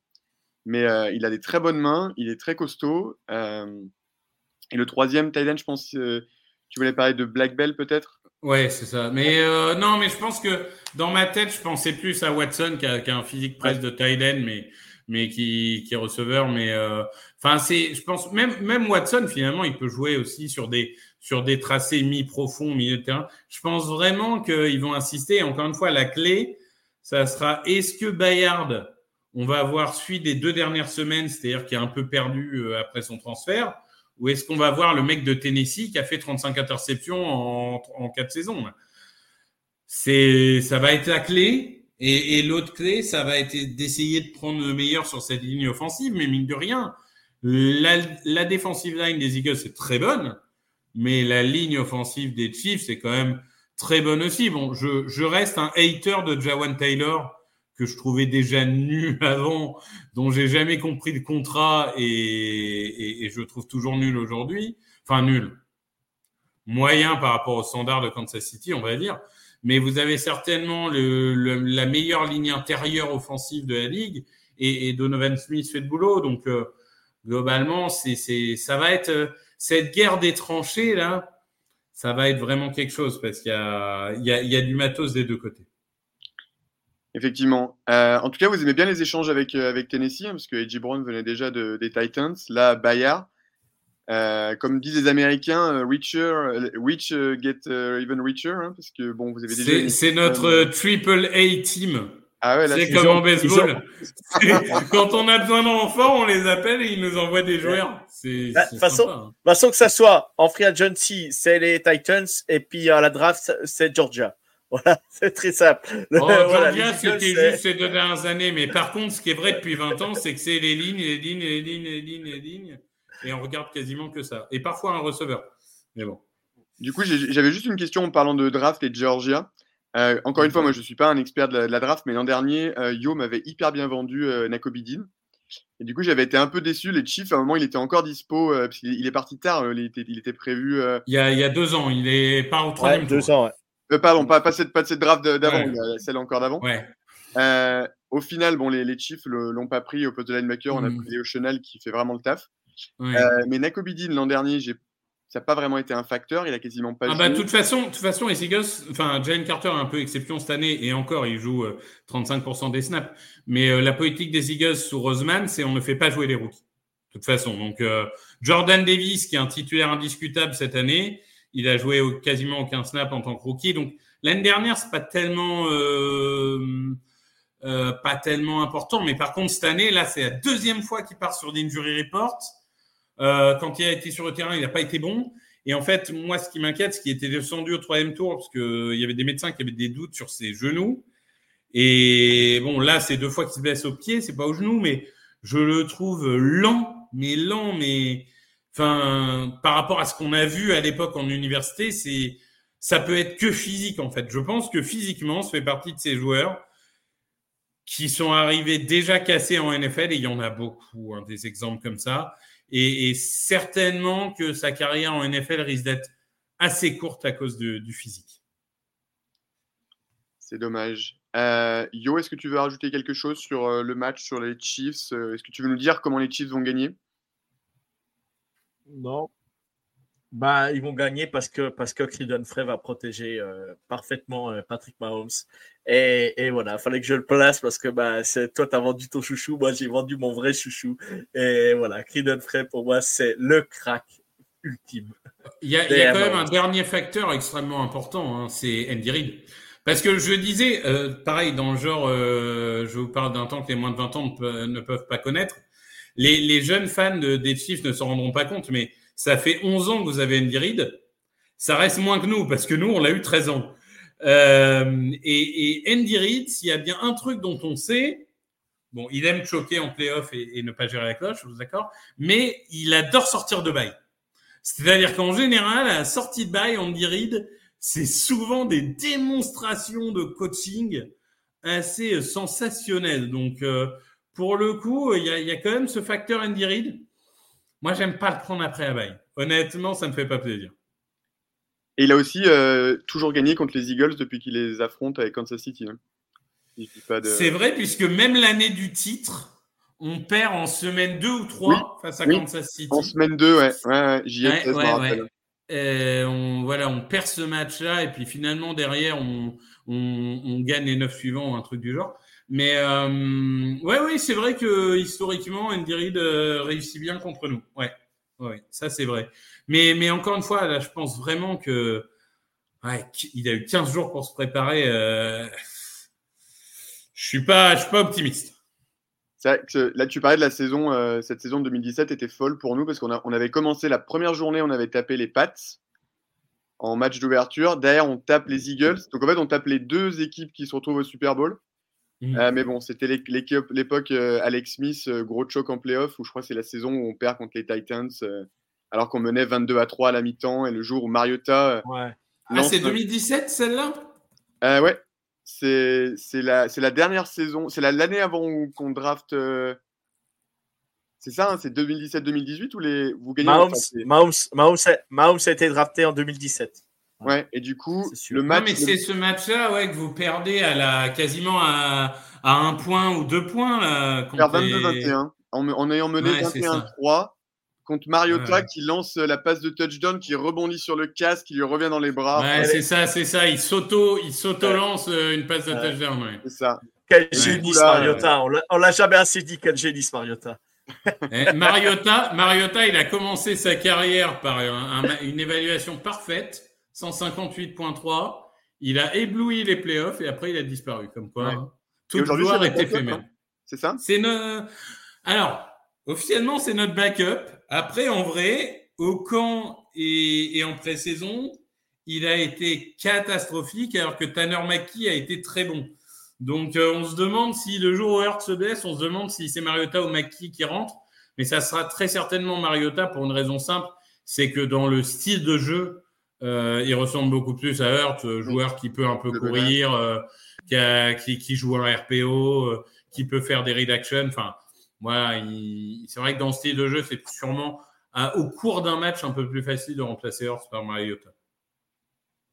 Mais il a des très bonnes mains, il est très costaud. et le troisième, Thailand, je pense, tu voulais parler de Black Bell peut-être? Ouais, c'est ça. Mais non, mais je pense que dans ma tête, je pensais plus à Watson qui a, un physique presque de Thailand, mais mais qui, qui est receveur. Mais euh, enfin, c'est, je pense même même Watson finalement, il peut jouer aussi sur des sur des tracés mi-profonds, milieu de terrain. Je pense vraiment qu'ils vont insister. Encore une fois, la clé, ça sera est-ce que Bayard, on va avoir suivi des deux dernières semaines, c'est-à-dire qui a un peu perdu euh, après son transfert, ou est-ce qu'on va voir le mec de Tennessee qui a fait 35 interceptions en, en quatre saisons C'est, ça va être la clé. Et, l'autre clé, ça va être d'essayer de prendre le meilleur sur cette ligne offensive, mais mine de rien, la, la defensive line des Eagles est très bonne, mais la ligne offensive des Chiefs c'est quand même très bonne aussi. Bon, je, je reste un hater de Jawan Taylor que je trouvais déjà nul avant, dont j'ai jamais compris le contrat et, je trouve toujours nul aujourd'hui. Enfin, nul. Moyen par rapport au standard de Kansas City, on va dire mais vous avez certainement le, la meilleure ligne intérieure offensive de la ligue et, Donovan Smith fait le boulot. Donc, euh, globalement, c'est, ça va être euh, cette guerre des tranchées, là, ça va être vraiment quelque chose parce qu'il y y y a du matos des deux côtés. Effectivement. Euh, en tout cas, vous aimez bien les échanges avec, euh, avec Tennessee, hein, parce que A.J. Brown venait déjà de, des Titans. Là, Bayard, euh, comme disent les Américains, euh, richer, rich get even richer, hein, parce que bon, vous avez déjà. C'est notre triple A team. Ah ouais, c'est comme en baseball. Quand on a besoin d'enfants, on les appelle et ils nous envoient des joueurs. C'est bah, façon, hein. façon que ça soit en free agency, c'est les Titans et puis à la draft, c'est Georgia. Voilà, c'est très simple. Oh, voilà, Georgia, c'était juste ces deux dernières années. Mais par contre, ce qui est vrai depuis 20 ans, c'est que c'est les lignes, les lignes, les lignes, les lignes, les lignes et on regarde quasiment que ça. Et parfois un receveur. Mais bon. Du coup, j'avais juste une question en parlant de draft et de Georgia. Euh, encore une fois, moi, je ne suis pas un expert de la, draft, mais l'an dernier, euh, Yo m'avait hyper bien vendu euh, Nakobidin. Et du coup, j'avais été un peu déçu. Les Chiefs, à un moment, il était encore dispo. parce il est parti tard. il, était, il était prévu. Il y, a, il, y a, deux ans. Il est pas au troisième ouais, deux ans, ouais. Pardon, pas, pas, cette, pas de cette draft d'avant, celle encore d'avant. Ouais. au final, bon, les, les Chiefs l'ont pas pris au poste de linebacker. On a mm. pris Léo Chenal qui fait vraiment le taf. Euh, mais Nakobidin, l'an dernier, ça n'a pas vraiment été un facteur. Il a quasiment pas. Ah bah, de toute façon, toute façon, les Eagles, enfin, Jalen Carter est un peu exception cette année et encore, il joue 35% euh, des snaps. Mais euh, la politique des Eagles sous Roseman, c'est on ne fait pas jouer les rookies. De toute façon, donc Jordan Davis, qui est un titulaire indiscutable cette année, il a joué quasiment aucun snap en tant que rookie. Donc l'année dernière, c'est pas tellement. pas tellement important, mais par contre cette année, là, c'est la deuxième fois qu'il part sur l'injury report. Euh, quand il a été sur le terrain, il n'a pas été bon. Et en fait, moi, ce qui m'inquiète, c'est qu'il était descendu au troisième tour parce qu'il y avait des médecins qui avaient des doutes sur ses genoux. Et bon, là, c'est deux fois qu'il se blesse au pied, c'est pas au genou, mais je le trouve lent, mais lent, mais par rapport à ce qu'on a vu à l'époque en université, c'est ça peut être que physique en fait. Je pense que physiquement, ça fait partie de ces joueurs qui sont arrivés déjà cassés en NFL et il y en a beaucoup, hein, des exemples comme ça. Et, certainement que sa carrière en NFL risque d'être assez courte à cause du physique. C'est dommage. Euh, Yo, est-ce que tu veux rajouter quelque chose sur euh, le match, sur les Chiefs? Euh, Est-ce que tu veux nous dire comment les Chiefs vont gagner? Non. Bah, ils vont gagner parce que, parce que Frey va protéger parfaitement Patrick Mahomes. Et, et voilà, il fallait que je le place parce que bah, toi, tu as vendu ton chouchou, moi, j'ai vendu mon vrai chouchou. Et voilà, Creedon Frey, pour moi, c'est le crack ultime. Il y a, il y a quand même un dernier facteur extrêmement important, hein, c'est Andy Reid. Parce que je disais, euh, pareil, dans le genre, euh, je vous parle d'un temps que les moins de 20 ans ne, peuvent pas connaître. Les, jeunes fans de, des Chiefs ne s'en rendront pas compte, mais ça fait 11 ans que vous avez Andy Reid. Ça reste moins que nous, parce que nous, on l'a eu 13 ans. Euh, et, et, Andy Reid, s'il y a bien un truc dont on sait, bon, il aime choquer en playoff et, et ne pas gérer la cloche, vous d'accord, mais il adore sortir de bail. C'est-à-dire qu'en général, à la sortie de bail, Andy Reid, c'est souvent des démonstrations de coaching assez sensationnelles. Donc, euh, pour le coup, il y, a, quand même ce facteur Andy Reid. Moi, j'aime pas le prendre après Abai. Honnêtement, ça me fait pas plaisir. Et il a aussi euh, toujours gagné contre les Eagles depuis qu'il les affronte avec Kansas City. Hein. C'est vrai, puisque même l'année du titre, on perd en semaine 2 ou 3 face à Kansas City. En semaine 2, ouais. ouais, J'y ai on, voilà, on perd ce match-là et puis finalement derrière on, on, gagne les 9 suivants ou un truc du genre. Mais euh, ouais, oui, c'est vrai que historiquement, Andy Reid euh, réussit bien contre nous. Ouais, ouais, ça c'est vrai. Mais, mais encore une fois, là, je pense vraiment que il a eu 15 jours pour se préparer. Euh, je suis pas, je suis pas optimiste. là, tu parlais de la saison, cette saison de 2017 était folle pour nous parce qu'on on avait commencé la première journée, on avait tapé les Pats en match d'ouverture. Derrière, on tape les Eagles. Donc en fait, on tape les deux équipes qui se retrouvent au Super Bowl. Mmh. Euh, mais bon, c'était l'époque Alex Smith, gros choc en playoff, où je crois que c'est la saison où on perd contre les Titans alors qu'on menait 22 à 3 à la mi-temps et le jour où Mariota. Euh, ouais. Ah, c'est 2017 celle-là? Euh, Ouais. C'est la, la dernière saison. C'est l'année avant qu'on draft. Euh, c'est ça, hein, c'est 2017-2018 ou les vous gagnez Mahomes, Mahomes, Mahomes, a été drafté en 2017. Ouais, et du coup, le match. mais c'est ce match-là ouais, que vous perdez à la, quasiment à, à un point ou deux points. Là, 22-21, en, en, ayant mené 21-3 contre Mariota qui lance la passe de touchdown, qui rebondit sur le casque, qui lui revient dans les bras. Ouais, c'est ça, c'est ça. Il s'auto, il s'auto-lance euh, une passe de touchdown. Ouais. C'est ça. Quel génie, Mariota. On l'a jamais assez dit, quel génie, Mariota. Eh, Mariota, Mariota, il a commencé sa carrière par une évaluation parfaite, 158.3. Il a ébloui les playoffs et après il a disparu. Comme quoi, ouais. toute gloire est éphémère. Hein. C'est ça? C'est ne... Alors, officiellement, c'est notre backup. Après, en vrai, au camp et, en pré-saison, il a été catastrophique alors que Tanner McKee a été très bon. Donc, euh, on se demande si le jour où Hurt se blesse, on se demande si c'est Mariota ou McKee qui rentre. Mais ça sera très certainement Mariota pour une raison simple, c'est que dans le style de jeu, euh, il ressemble beaucoup plus à Hurt, euh, joueur qui peut un peu courir, qui, qui, joue en RPO, qui peut faire des read action. Enfin, voilà, c'est vrai que dans le style de jeu, c'est sûrement au cours d'un match un peu plus facile de remplacer Hurst par Mariota.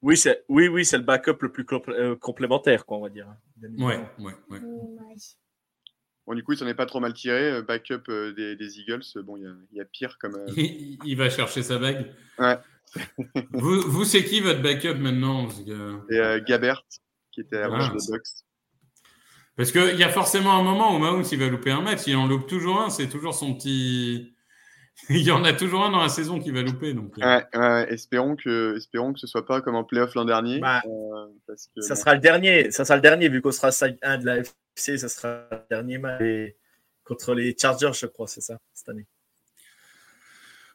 Oui, c'est oui, oui, c'est le backup le plus euh, complémentaire, quoi, on va dire. Ouais, ouais, ouais. Bon, du coup, il s'en est pas trop mal tiré. Euh, backup euh, des, Eagles, bon, il y, a pire comme. il va chercher sa bague. Ouais. Vous, vous c'est qui votre backup maintenant C'est Gabert, qui était à ah, des Bucks. Parce qu'il y a forcément un moment où Mahomes il va louper un match, il en loupe toujours un, c'est toujours son petit. il y en a toujours un dans la saison qui va louper. Donc, euh. ouais, espérons, que, espérons que ce soit pas comme en playoff l'an dernier. Bah, euh, ça sera le dernier, ça sera le dernier vu qu'on sera side 1 de la FC, ça sera le dernier match contre les Chargers, je crois, c'est ça, cette année.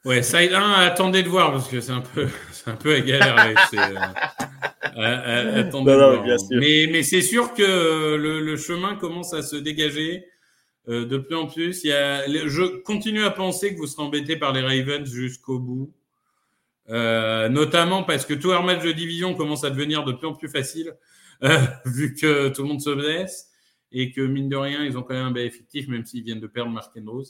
Ouais, side 1, attendez de voir parce que c'est un peu, c'est un peu à galérer. Mais, mais c'est sûr que le, chemin commence à se dégager euh, de plus en plus. Il y a, je continue à penser que vous serez embêté par les Ravens jusqu'au bout. Euh, notamment parce que tous leurs matchs de division commencent à devenir de plus en plus faciles, euh, vu que tout le monde se blesse et que mine de rien, ils ont quand même un bel effectif, même s'ils viennent de perdre Mark Andrews.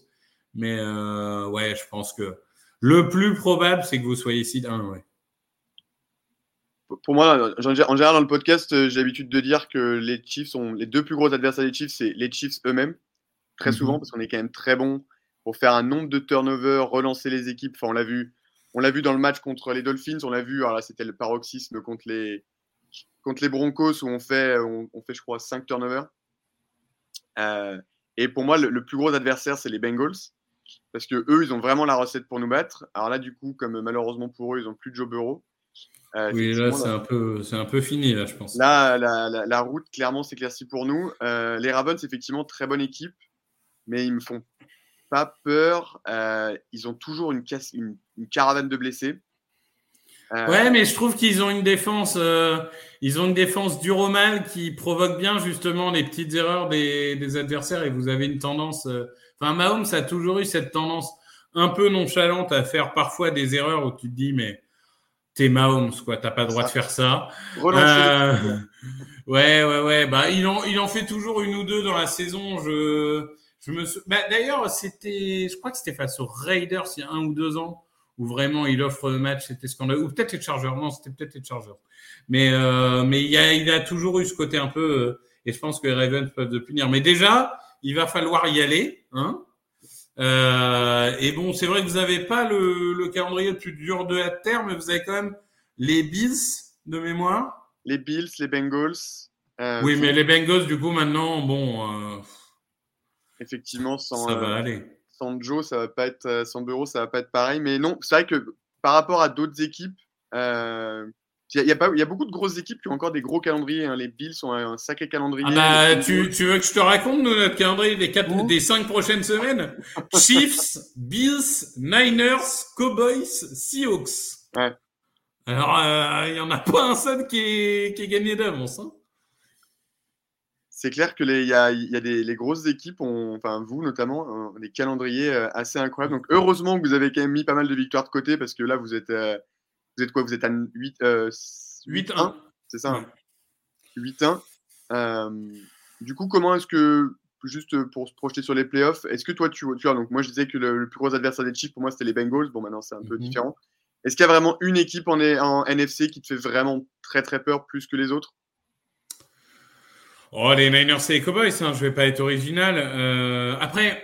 Mais ouais, je pense que le plus probable, c'est que vous soyez ici 1, ouais pour moi, en général, dans le podcast, euh, j'ai l'habitude de dire que les Chiefs sont les deux plus gros adversaires des Chiefs, c'est les Chiefs eux-mêmes, très souvent, mhm. parce qu'on est quand même très bon pour faire un nombre de turnovers, relancer les équipes. Enfin, on l'a vu, on l'a vu dans le match contre les Dolphins, on l'a vu. Alors là, c'était le paroxysme contre les contre les Broncos où on fait, on, fait, je crois, 5 turnovers. Euh, et pour moi, le, plus gros adversaire, c'est les Bengals. Parce que eux, ils ont vraiment la recette pour nous battre. Alors là, du coup, comme malheureusement pour eux, ils n'ont plus de Joe Burrow. Euh, oui, là, c'est un, peu, un peu fini, là, je pense. Là, la, la, route, clairement, s'éclaircit pour nous. Euh, les Ravens, effectivement, très bonne équipe, mais ils me font pas peur. Euh, ils ont toujours une, une, une, caravane de blessés. Ouais, mais je trouve qu'ils ont une défense, ils ont une défense dure au mal qui provoque bien justement les petites erreurs des, des adversaires et vous avez une tendance. Enfin, Mahomes a toujours eu cette tendance un peu nonchalante à faire parfois des erreurs où tu te dis mais t'es Mahomes, quoi. T'as pas le droit de faire ça. Euh, ouais, ouais, ouais. Bah, il en, il en fait toujours une ou deux dans la saison. Je, Je me sou- bah, D'ailleurs, c'était, je crois que c'était face aux Raiders il y a un ou deux ans, où vraiment il offre le match, c'était scandaleux. Ou peut-être les Chargers, non, c'était peut-être les Chargers. Mais, euh, mais il, y a, il a toujours eu ce côté un peu, euh, et je pense que les Ravens peuvent le punir. Mais déjà, il va falloir y aller. Hein euh, et bon, c'est vrai que vous n'avez pas le, le calendrier le plus dur de la terre, mais vous avez quand même les Bills de mémoire. Les Bills, les Bengals. euh, Oui, mais les Bengals, du coup, maintenant, bon, Effectivement, sans, ça va aller. Sans Joe, ça va pas être, euh, sans Bureau, ça va pas être pareil. Mais non, c'est vrai que par rapport à d'autres équipes, euh, il y, a- il y a y beaucoup de grosses équipes qui ont encore des gros calendriers. hein. Les Bills ont un, un sacré calendrier. Ah bah, tu, veux que je te raconte nous, notre calendrier des, quatre, Mmh. des cinq prochaines semaines? Chiefs, Bills, Niners, Cowboys, Seahawks. Ouais. Alors, euh, il y en a pas un seul qui est, qui est gagné d'avance. Hein. C'est clair que les, y a, y a des les grosses équipes, ont, enfin vous notamment, ont des calendriers euh, assez incroyables. Donc heureusement que vous avez quand même mis pas mal de victoires de côté parce que là vous êtes, euh, vous êtes quoi? Vous êtes à 8, euh, 8-1. c'est ça Ouais. hein 8-1. Euh, du coup, comment est-ce que, juste pour se projeter sur les playoffs, est-ce que toi tu, tu vois, donc moi je disais que le, le plus gros adversaire des Chiefs pour moi c'était les Bengals, bon maintenant c'est un peu Mhm. différent. Est-ce qu'il y a vraiment une équipe en, en NFC qui te fait vraiment très très peur plus que les autres? Oh, les Niners et les Cowboys, hein, je vais pas être original. Euh, après,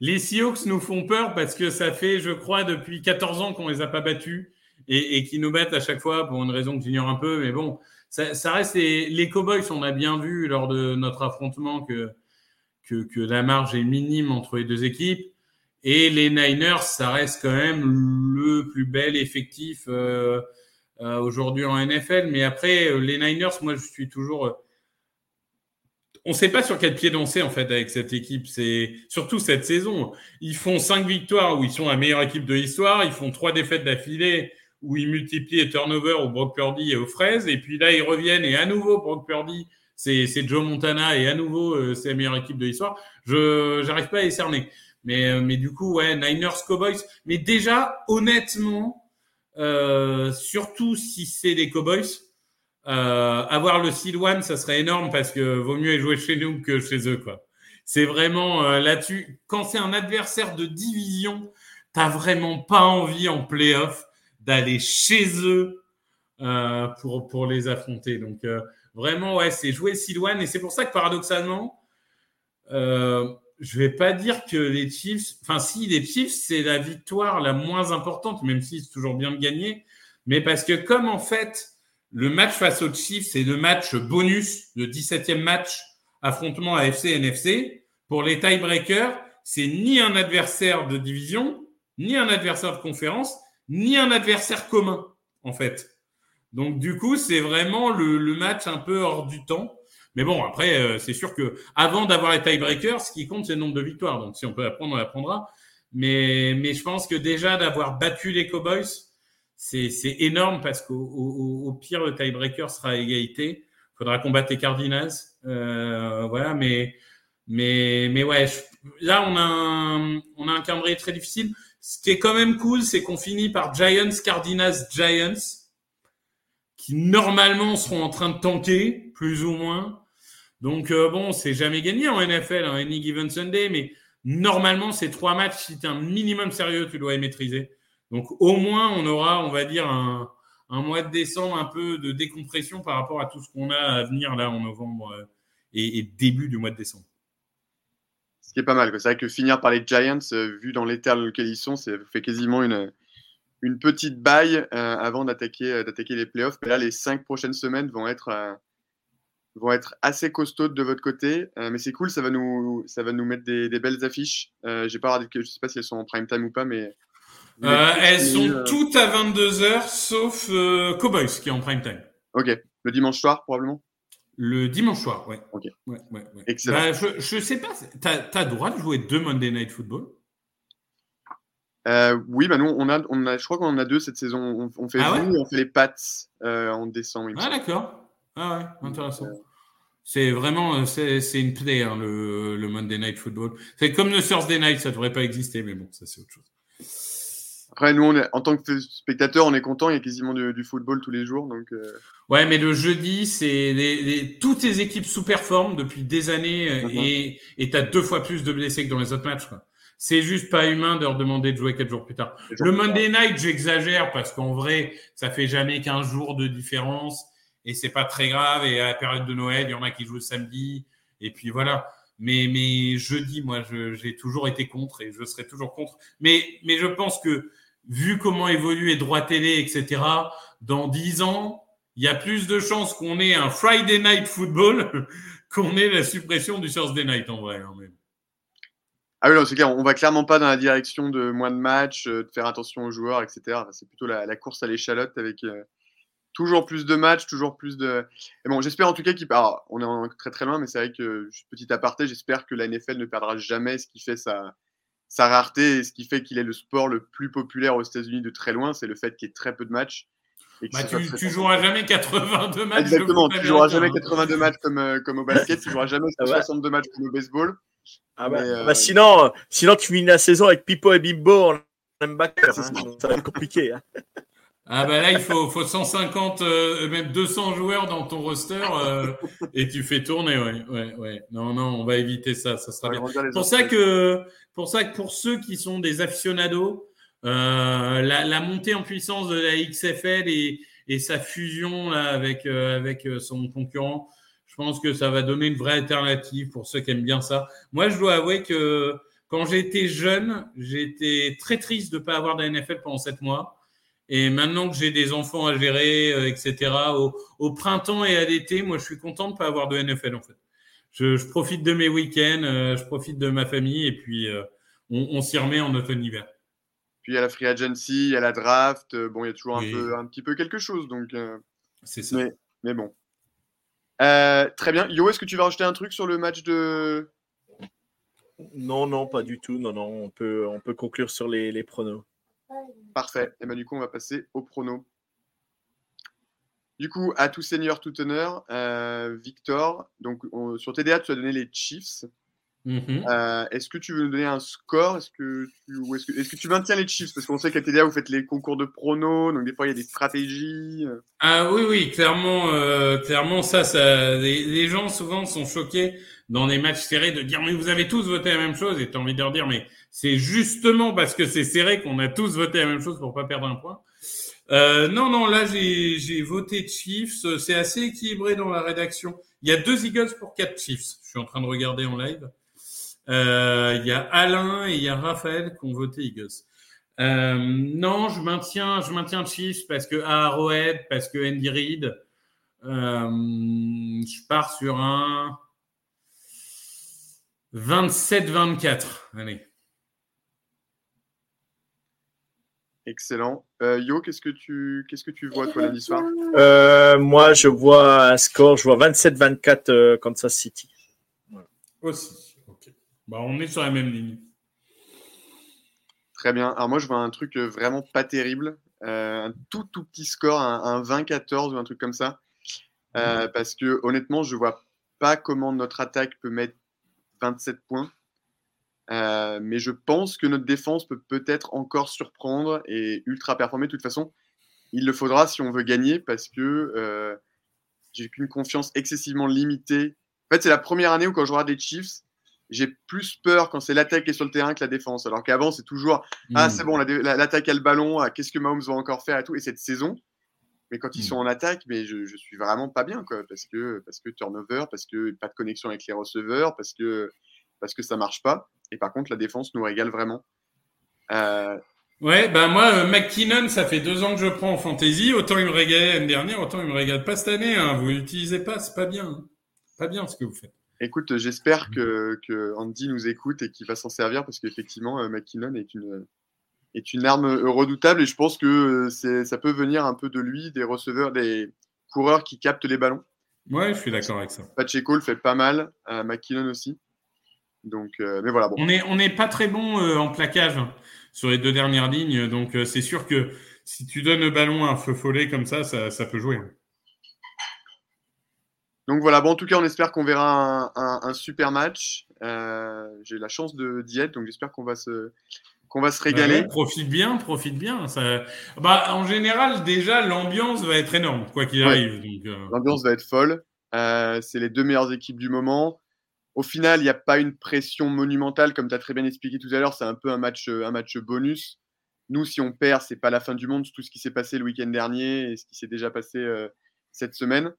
les Seahawks nous font peur parce que ça fait, je crois, depuis 14 ans qu'on les a pas battus et, et qu'ils nous battent à chaque fois pour une raison que j'ignore un peu. Mais bon, ça, ça reste les, les Cowboys. On a bien vu lors de notre affrontement que, que, que la marge est minime entre les deux équipes. Et les Niners, ça reste quand même le plus bel effectif euh, euh, aujourd'hui en NFL. Mais après, euh, les Niners, moi, je suis toujours. On ne sait pas sur quel pied danser en fait avec cette équipe. C'est surtout cette saison. Ils font cinq victoires où ils sont la meilleure équipe de l'histoire. Ils font trois défaites d'affilée où ils multiplient les turnovers au Brock Purdy et aux fraises. Et puis là, ils reviennent et à nouveau Brock Purdy, c'est Joe Montana et à nouveau euh, c'est la meilleure équipe de l'histoire. Je j'arrive pas à les cerner. Mais euh, mais du coup ouais Niners Cowboys. Mais déjà honnêtement, euh, surtout si c'est les Cowboys. Euh, avoir le seed one, ça serait énorme parce que vaut mieux jouer chez nous que chez eux, quoi. C'est vraiment euh, là-dessus. Quand c'est un adversaire de division, t'as vraiment pas envie en playoff d'aller chez eux euh, pour pour les affronter. Donc euh, vraiment, ouais, c'est jouer seed one et c'est pour ça que paradoxalement, euh, je vais pas dire que les Chiefs, enfin si les Chiefs, c'est la victoire la moins importante, même si c'est toujours bien de gagner, mais parce que comme en fait le match face aux Chiefs, c'est le match bonus, le 17e match affrontement AFC-NFC. Pour les tiebreakers, c'est ni un adversaire de division, ni un adversaire de conférence, ni un adversaire commun, en fait. Donc, du coup, c'est vraiment le, match un peu hors du temps. Mais bon, après, euh, c'est sûr que avant d'avoir les tiebreakers, ce qui compte, c'est le nombre de victoires. Donc, si on peut apprendre, on apprendra. Mais, mais je pense que déjà d'avoir battu les Cowboys, c'est énorme parce qu'au au, au pire, le tiebreaker sera à égalité. Il faudra combattre les Cardinals. Euh, voilà, mais, mais, mais ouais, je- là, on a, un, on a un calendrier très difficile. Ce qui est quand même cool, c'est qu'on finit par Giants, Cardinals, Giants, qui normalement seront en train de tanker, plus ou moins. Donc, euh, bon, c'est jamais gagné en NFL, en Any Given Sunday, mais normalement, ces trois matchs, si tu es un minimum sérieux, tu dois les maîtriser. Donc au moins, on aura, on va dire, un, mois de décembre un peu de décompression par rapport à tout ce qu'on a à venir là en novembre euh, et, début du mois de décembre. Ce qui est pas mal. C'est vrai que finir par les Giants, euh, vu dans l'état dans lequel ils sont, ça fait quasiment une, petite baille euh, avant d'attaquer les playoffs. Mais là, les cinq prochaines semaines vont être, assez costaudes de votre côté. Mais c'est cool, ça va nous, mettre des, belles affiches. J'ai pas regardé je sais pas si elles sont en prime time ou pas, mais. Euh, elles sont euh, toutes à 22h sauf euh, Cowboys qui est en prime time. Ok. Le dimanche soir, probablement? Le dimanche soir, ouais. Ok. Ouais, ouais, ouais. Excellent. Bah, je, sais pas, t'as as le droit de jouer deux Monday Night Football? Oui, bah nous, on a, on a, je crois qu'on en a deux cette saison. On, on fait Ah ouais? et on fait les Pats en décembre. Ah d'accord. Ah ouais, intéressant. C'est vraiment, c'est une play, hein, le, le Monday Night Football. C'est comme le Thursday Night, ça devrait pas exister, mais bon, ça c'est autre chose. Après, nous, on est, en tant que spectateur, on est content. Il y a quasiment du, du football tous les jours. Donc, euh, Ouais, mais le jeudi, c'est les, les- toutes les équipes sous-performent depuis des années euh, Mhm. et et t'as deux fois plus de blessés que dans les autres matchs. C'est juste pas humain de leur demander de jouer quatre jours plus tard. Le Monday Night, j'exagère parce qu'en vrai, ça fait jamais qu'un jour de différence et c'est pas très grave. Et à la période de Noël, il y en a qui jouent le samedi et puis voilà. Mais mais jeudi, moi, j'ai toujours été contre et je serai toujours contre. Mais mais je pense que vu comment évolue les droits télé, etc. Dans dix ans, il y a plus de chances qu'on ait un Friday Night Football qu'on ait la suppression du Thursday Night en vrai. hein, Ah oui, non, c'est clair. On va clairement pas dans la direction de moins de matchs, euh, de faire attention aux joueurs, etc. C'est plutôt la, course à l'échalote avec euh, toujours plus de matchs, toujours plus de. Et bon, j'espère en tout cas qu'il. On est en- très très loin, mais c'est vrai que petit aparté, j'espère que la NFL ne perdra jamais ce qui fait sa sa rareté et ce qui fait qu'il est le sport le plus populaire aux États-Unis de très loin, c'est le fait qu'il y ait très peu de matchs. et Bah, tu, très tu joueras jamais 82 matchs. Exactement, tu joueras jamais hein. 82 matchs comme, euh, comme au basket, tu joueras jamais Ah ouais. 62 matchs comme au baseball. Ah bah, Mais, euh, bah, sinon, euh, sinon, tu finis la saison avec Pipo et Bimbo en linebacker. Hein. Ça va être compliqué. Hein. Ah bah là, il faut, faut 150, euh, même 200 joueurs dans ton roster euh, et tu fais tourner. Ouais, ouais, ouais. Non, non, on va éviter ça. Ça sera bien. pour ça que pour ça que pour ceux qui sont des aficionados, euh, la, la montée en puissance de la XFL et, et sa fusion là, avec euh, avec son concurrent, je pense que ça va donner une vraie alternative pour ceux qui aiment bien ça. Moi, je dois avouer que quand j'étais jeune, j'étais très triste de pas avoir de la NFL pendant sept mois. Et maintenant que j'ai des enfants à gérer, euh, etc., au, au printemps et à l'été, moi, je suis content de pas avoir de NFL en fait. Je, je profite de mes week-ends, euh, je profite de ma famille et puis euh, on, on s'y remet en automne-hiver. Puis il y a la free agency, il y a la draft. euh, Bon, il y a toujours Oui. un, peu, un petit peu quelque chose. Donc, euh, C'est ça. mais, mais bon. Euh, très bien. Yo, est-ce que tu vas rajouter un truc sur le match de? Non, non, pas du tout. Non, non, on peut, on peut conclure sur les, les pronos. Parfait. Et ben, du coup, on va passer au prono. Du coup, à tout seigneur, tout honneur, euh, Victor. Sur TDA, tu as donné les Chiefs. Mhm. Euh, est-ce que tu veux nous donner un score? Est-ce que, tu, ou est-ce que, tu maintiens les Chiefs Parce qu'on sait qu'à TDA, vous faites les concours de pronos, donc des fois, il y a des stratégies. euh. Ah oui, oui, clairement, euh, clairement, ça, ça, les, les gens souvent sont choqués dans les matchs serrés de dire mais vous avez tous voté la même chose et t'as envie de leur dire mais c'est justement parce que c'est serré qu'on a tous voté la même chose pour pas perdre un point. Euh, non, non, là j'ai j'ai voté Chiefs, c'est assez équilibré dans la rédaction. Il y a deux Eagles pour quatre Chiefs. Je suis en train de regarder en live. Euh, il y a Alain et il y a Raphaël qui ont voté Eagles. Euh, non, je maintiens, je maintiens Chiefs parce que Arrowhead, parce que Andy Reid. Euh, je pars sur un 27-24. Allez. Excellent. Euh, Yo, qu'est-ce que tu, qu'est-ce que tu vois, toi, lundi soir? Euh, moi, je vois un score, je vois 27-24 euh, Kansas City. Aussi. Bah, on est sur la même ligne. Très bien. Alors moi, je vois un truc euh, vraiment pas terrible. Euh, un tout, tout petit score, un, un 20-14 ou un truc comme ça. Euh, parce que honnêtement, je vois pas comment notre attaque peut mettre 27 points. Euh, mais je pense que notre défense peut peut-être encore surprendre et ultra performer. De toute façon, il le faudra si on veut gagner parce que j'ai qu'une confiance excessivement limitée. En fait, c'est la première année où quand je regarde les Chiefs, j'ai plus peur quand c'est l'attaque qui est sur le terrain que la défense. Alors qu'avant, c'est toujours ah, Mm. c'est bon, la dé- la- l'attaque a le ballon, ah, qu'est-ce que Mahomes va encore faire et tout. Et cette saison, mais quand ils Mm. sont en attaque, mais je, je suis vraiment pas bien, quoi, parce que, parce que turnover, parce que pas de connexion avec les receveurs, parce que, parce que ça marche pas. Et par contre, la défense nous régale vraiment. Euh, Ouais, bah moi, euh, McKinnon, ça fait deux ans que je prends en fantasy. Autant il me régalait l'année dernière, autant il me régale pas cette année. Hein. Vous l'utilisez pas, c'est pas bien. hein. Pas bien ce que vous faites. Écoute, j'espère que, que Andy nous écoute et qu'il va s'en servir, parce qu'effectivement, euh, McKinnon est une, est une arme euh, redoutable et je pense que euh, ça peut venir un peu de lui, des receveurs, des coureurs qui captent les ballons. Ouais, je suis d'accord avec ça. Pacheco le fait pas mal, euh, McKinnon aussi. Donc, euh, mais voilà, bon. On n'est on est pas très bon euh, en plaquage hein, sur les deux dernières lignes, donc c'est sûr que si tu donnes le ballon à un feu follet comme ça, ça, ça peut jouer. hein. Donc voilà, bon, en tout cas, on espère qu'on verra un, un- un super match. Euh, J'ai la chance de- d'y être, donc j'espère qu'on va se, qu'on va se régaler. Bah profite bien, profite bien. Ça... Bah, en général, déjà, l'ambiance va être énorme, quoi qu'il arrive. Euh. L'ambiance va être folle. Euh, c'est les deux meilleures équipes du moment. Au final, il n'y a pas une pression monumentale, comme tu as très bien expliqué tout à l'heure. C'est un peu un match, un match bonus. Nous, si on perd, c'est pas la fin du monde. Tout ce qui s'est passé le week-end dernier et ce qui s'est déjà passé cette semaine.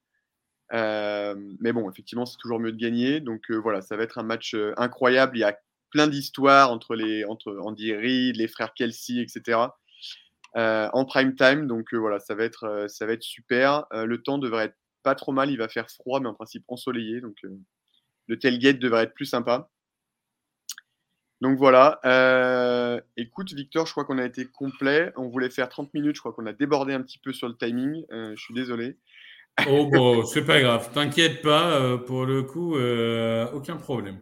Mais bon, effectivement, c'est toujours mieux de gagner. Donc voilà, ça va être un match incroyable. Il y a plein d'histoires entre, entre Andy Reid, les frères Kelsey, etc. Euh, en prime time. Donc euh, voilà, ça va être, euh, ça va être super. le temps devrait être pas trop mal. Il va faire froid, mais en principe ensoleillé. Donc le tailgate devrait être plus sympa. Donc voilà. écoute, Victor, je crois qu'on a été complet. On voulait faire 30 minutes. Je crois qu'on a débordé un petit peu sur le timing. je suis désolé. Oh bon, c'est pas grave. T'inquiète pas. pour le coup, aucun problème.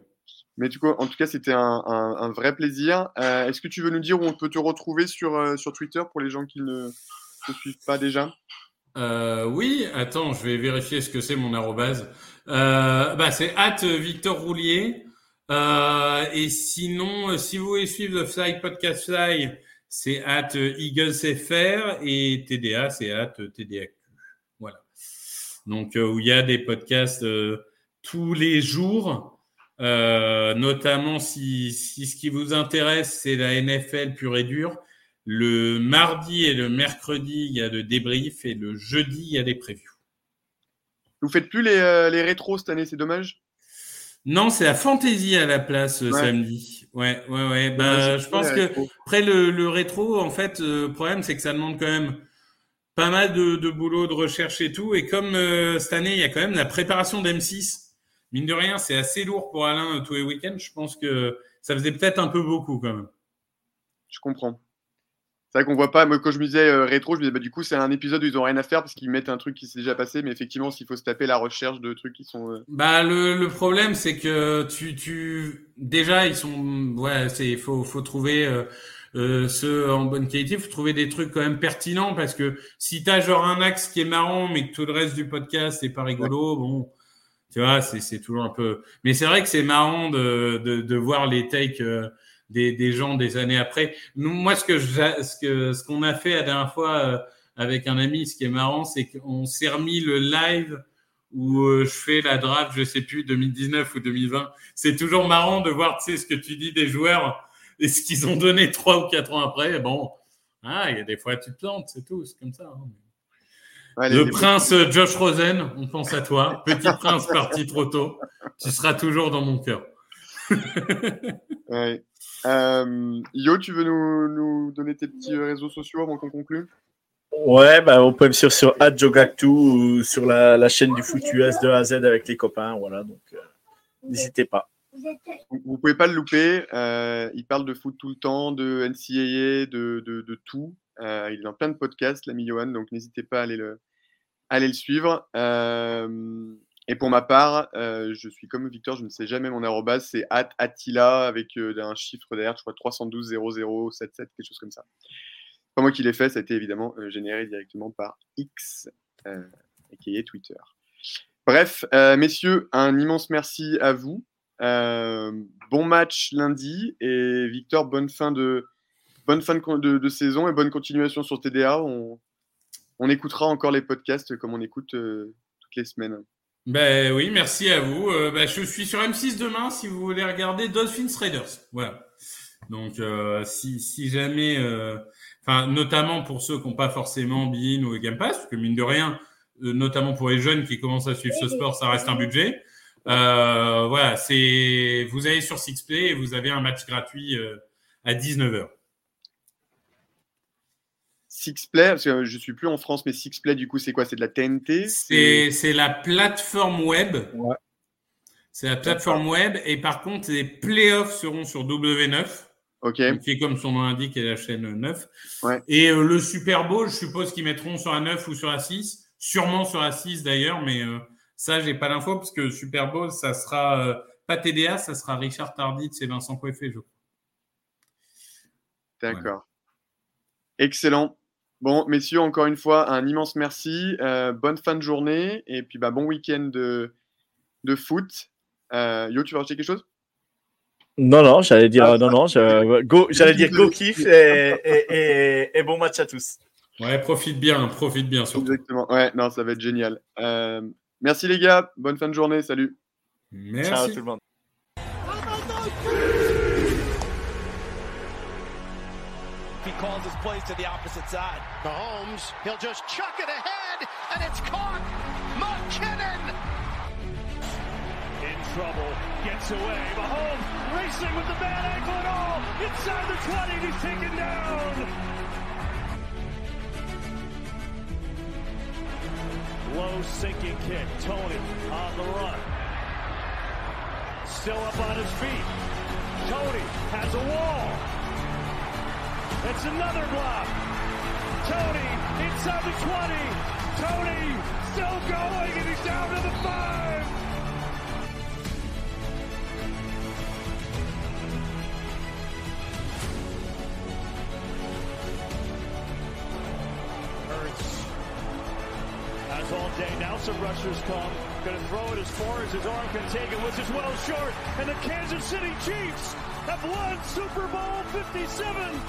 Mais du coup, en tout cas, c'était un, vrai plaisir. Euh, est-ce que tu veux nous dire où on peut te retrouver sur, euh, sur Twitter pour les gens qui ne te suivent pas déjà? Euh, Oui, attends, je vais vérifier ce que c'est mon arrobase. bah, c'est at Victor Roulier. et sinon, si vous voulez suivre le Fly Podcast Fly, c'est at EaglesFR et TDA, c'est at TDAQ. Donc, où il y a des podcasts tous les jours. Euh, notamment si, si, ce qui vous intéresse, c'est la NFL pure et dure. Le mardi et le mercredi, il y a le débrief et le jeudi, il y a des previews. Vous faites plus les, euh, les rétros cette année, c'est dommage? Non, c'est la fantasy à la place euh, samedi. Ouais, ouais, ouais. Bah, je pense que après le, le, rétro, en fait, le problème, c'est que ça demande quand même pas mal de, de boulot, de recherche et tout. Et comme cette année, il y a quand même la préparation d'M6 mine de rien, c'est assez lourd pour Alain euh, tous les week-ends. Je pense que ça faisait peut-être un peu beaucoup quand même. Je comprends. C'est vrai qu'on voit pas, moi quand je me disais euh, rétro, je me disais bah, du coup c'est un épisode où ils ont rien à faire parce qu'ils mettent un truc qui s'est déjà passé, mais effectivement s'il faut se taper la recherche de trucs qui sont. Euh, bah le, problème c'est que tu, tu déjà ils sont ouais c'est faut faut trouver euh, ceux en bonne qualité, faut trouver des trucs quand même pertinents parce que si t'as genre un axe qui est marrant mais que tout le reste du podcast est pas rigolo, bon tu vois, c'est toujours un peu. Mais c'est vrai que c'est marrant de, de, de, voir les takes euh, des, des, gens des années après. Nous, moi, ce que ce que ce qu'on a fait la dernière fois euh, avec un ami, ce qui est marrant, c'est qu'on s'est remis le live où euh, je fais la draft, je sais plus, 2019 ou 2020. C'est toujours marrant de voir, tu sais, ce que tu dis des joueurs et ce qu'ils ont donné trois ou quatre ans après. Bon, ah, il y a des fois tu te plantes, c'est tout, c'est comme ça. Hein le prince Josh Rosen, on pense à toi. Petit prince parti trop tôt. Tu seras toujours dans mon cœur. Euh, Yo, tu veux nous, donner tes petits réseaux sociaux avant qu'on conclue? Ouais, bah, on peut me suivre sur Adjogactu ou sur la, chaîne du foot US de A à Z avec les copains. Voilà, donc euh, n'hésitez pas. Vous, ne pouvez pas le louper. Euh, il parle de foot tout le temps, de NCAA, de, de, tout. il est dans plein de podcasts, l'ami Johan, donc n'hésitez pas à aller le, allez le suivre. Euh, et pour ma part, euh, je suis comme Victor, je ne sais jamais mon arrobase, c'est Attila avec euh, un chiffre derrière, je crois 312 0077, quelque chose comme ça. Pas moi qui l'ai fait, ça a été évidemment généré directement par X, qui est Twitter. Bref, messieurs, un immense merci à vous. Bon match lundi et Victor, bonne fin de bonne fin de, saison et bonne continuation sur TDA. On, on écoutera encore les podcasts comme on écoute euh, toutes les semaines. Ben oui, merci à vous. Euh, ben, je suis sur M6 demain si vous voulez regarder Dolphins Raiders. Voilà. Donc euh, si, si jamais, enfin notamment pour ceux qui n'ont pas forcément Bein ou Game Pass, parce que mine de rien, notamment pour les jeunes qui commencent à suivre ce sport, ça reste un budget. Voilà, c'est vous allez sur Sixplay et vous avez un match gratuit à 19h. Sixplay, parce que je suis plus en France, mais Sixplay, du coup, c'est quoi? C'est de la TNT C'est la plateforme web. C'est la plateforme web. Et par contre, les playoffs seront sur W9. Ok. Qui est comme son nom l'indique, est la chaîne 9. Et euh, le Super Bowl, je suppose qu'ils mettront sur la 9 ou sur la 6. Sûrement sur la 6 d'ailleurs, mais euh, ça, j'ai pas l'info, parce que Super Bowl, ça sera euh, pas TDA, ça sera Richard Tardit et Vincent Coiffé, je crois. D'accord. Excellent. Bon, messieurs, encore une fois, un immense merci. Euh, bonne fin de journée et puis bah, bon week-end de, de foot. Euh, Yo, tu veux rajouter quelque chose? Non, non, j'allais dire, non, non, je- go- j'allais dire go kiff et, et- et- et bon match à tous. Ouais, profite bien, profite bien surtout. Exactement. Ouais, non, ça va être génial. Euh, merci les gars. Bonne fin de journée. Salut. Merci. Ciao tout le monde. He calls his plays to the opposite side. Mahomes, he'll just chuck it ahead, and it's caught. McKinnon. In trouble, gets away. Mahomes racing with the bad ankle and all. Inside the 20, and he's taken down. Low sinking kick. Tony on the run. Still up on his feet. Tony has a wall. It's another block. Tony inside the 20. Tony still going and he's down to the 5. All day, now some rushers come. Gonna throw it as far as his arm can take it, which is well short. And the Kansas City Chiefs have won Super Bowl 57.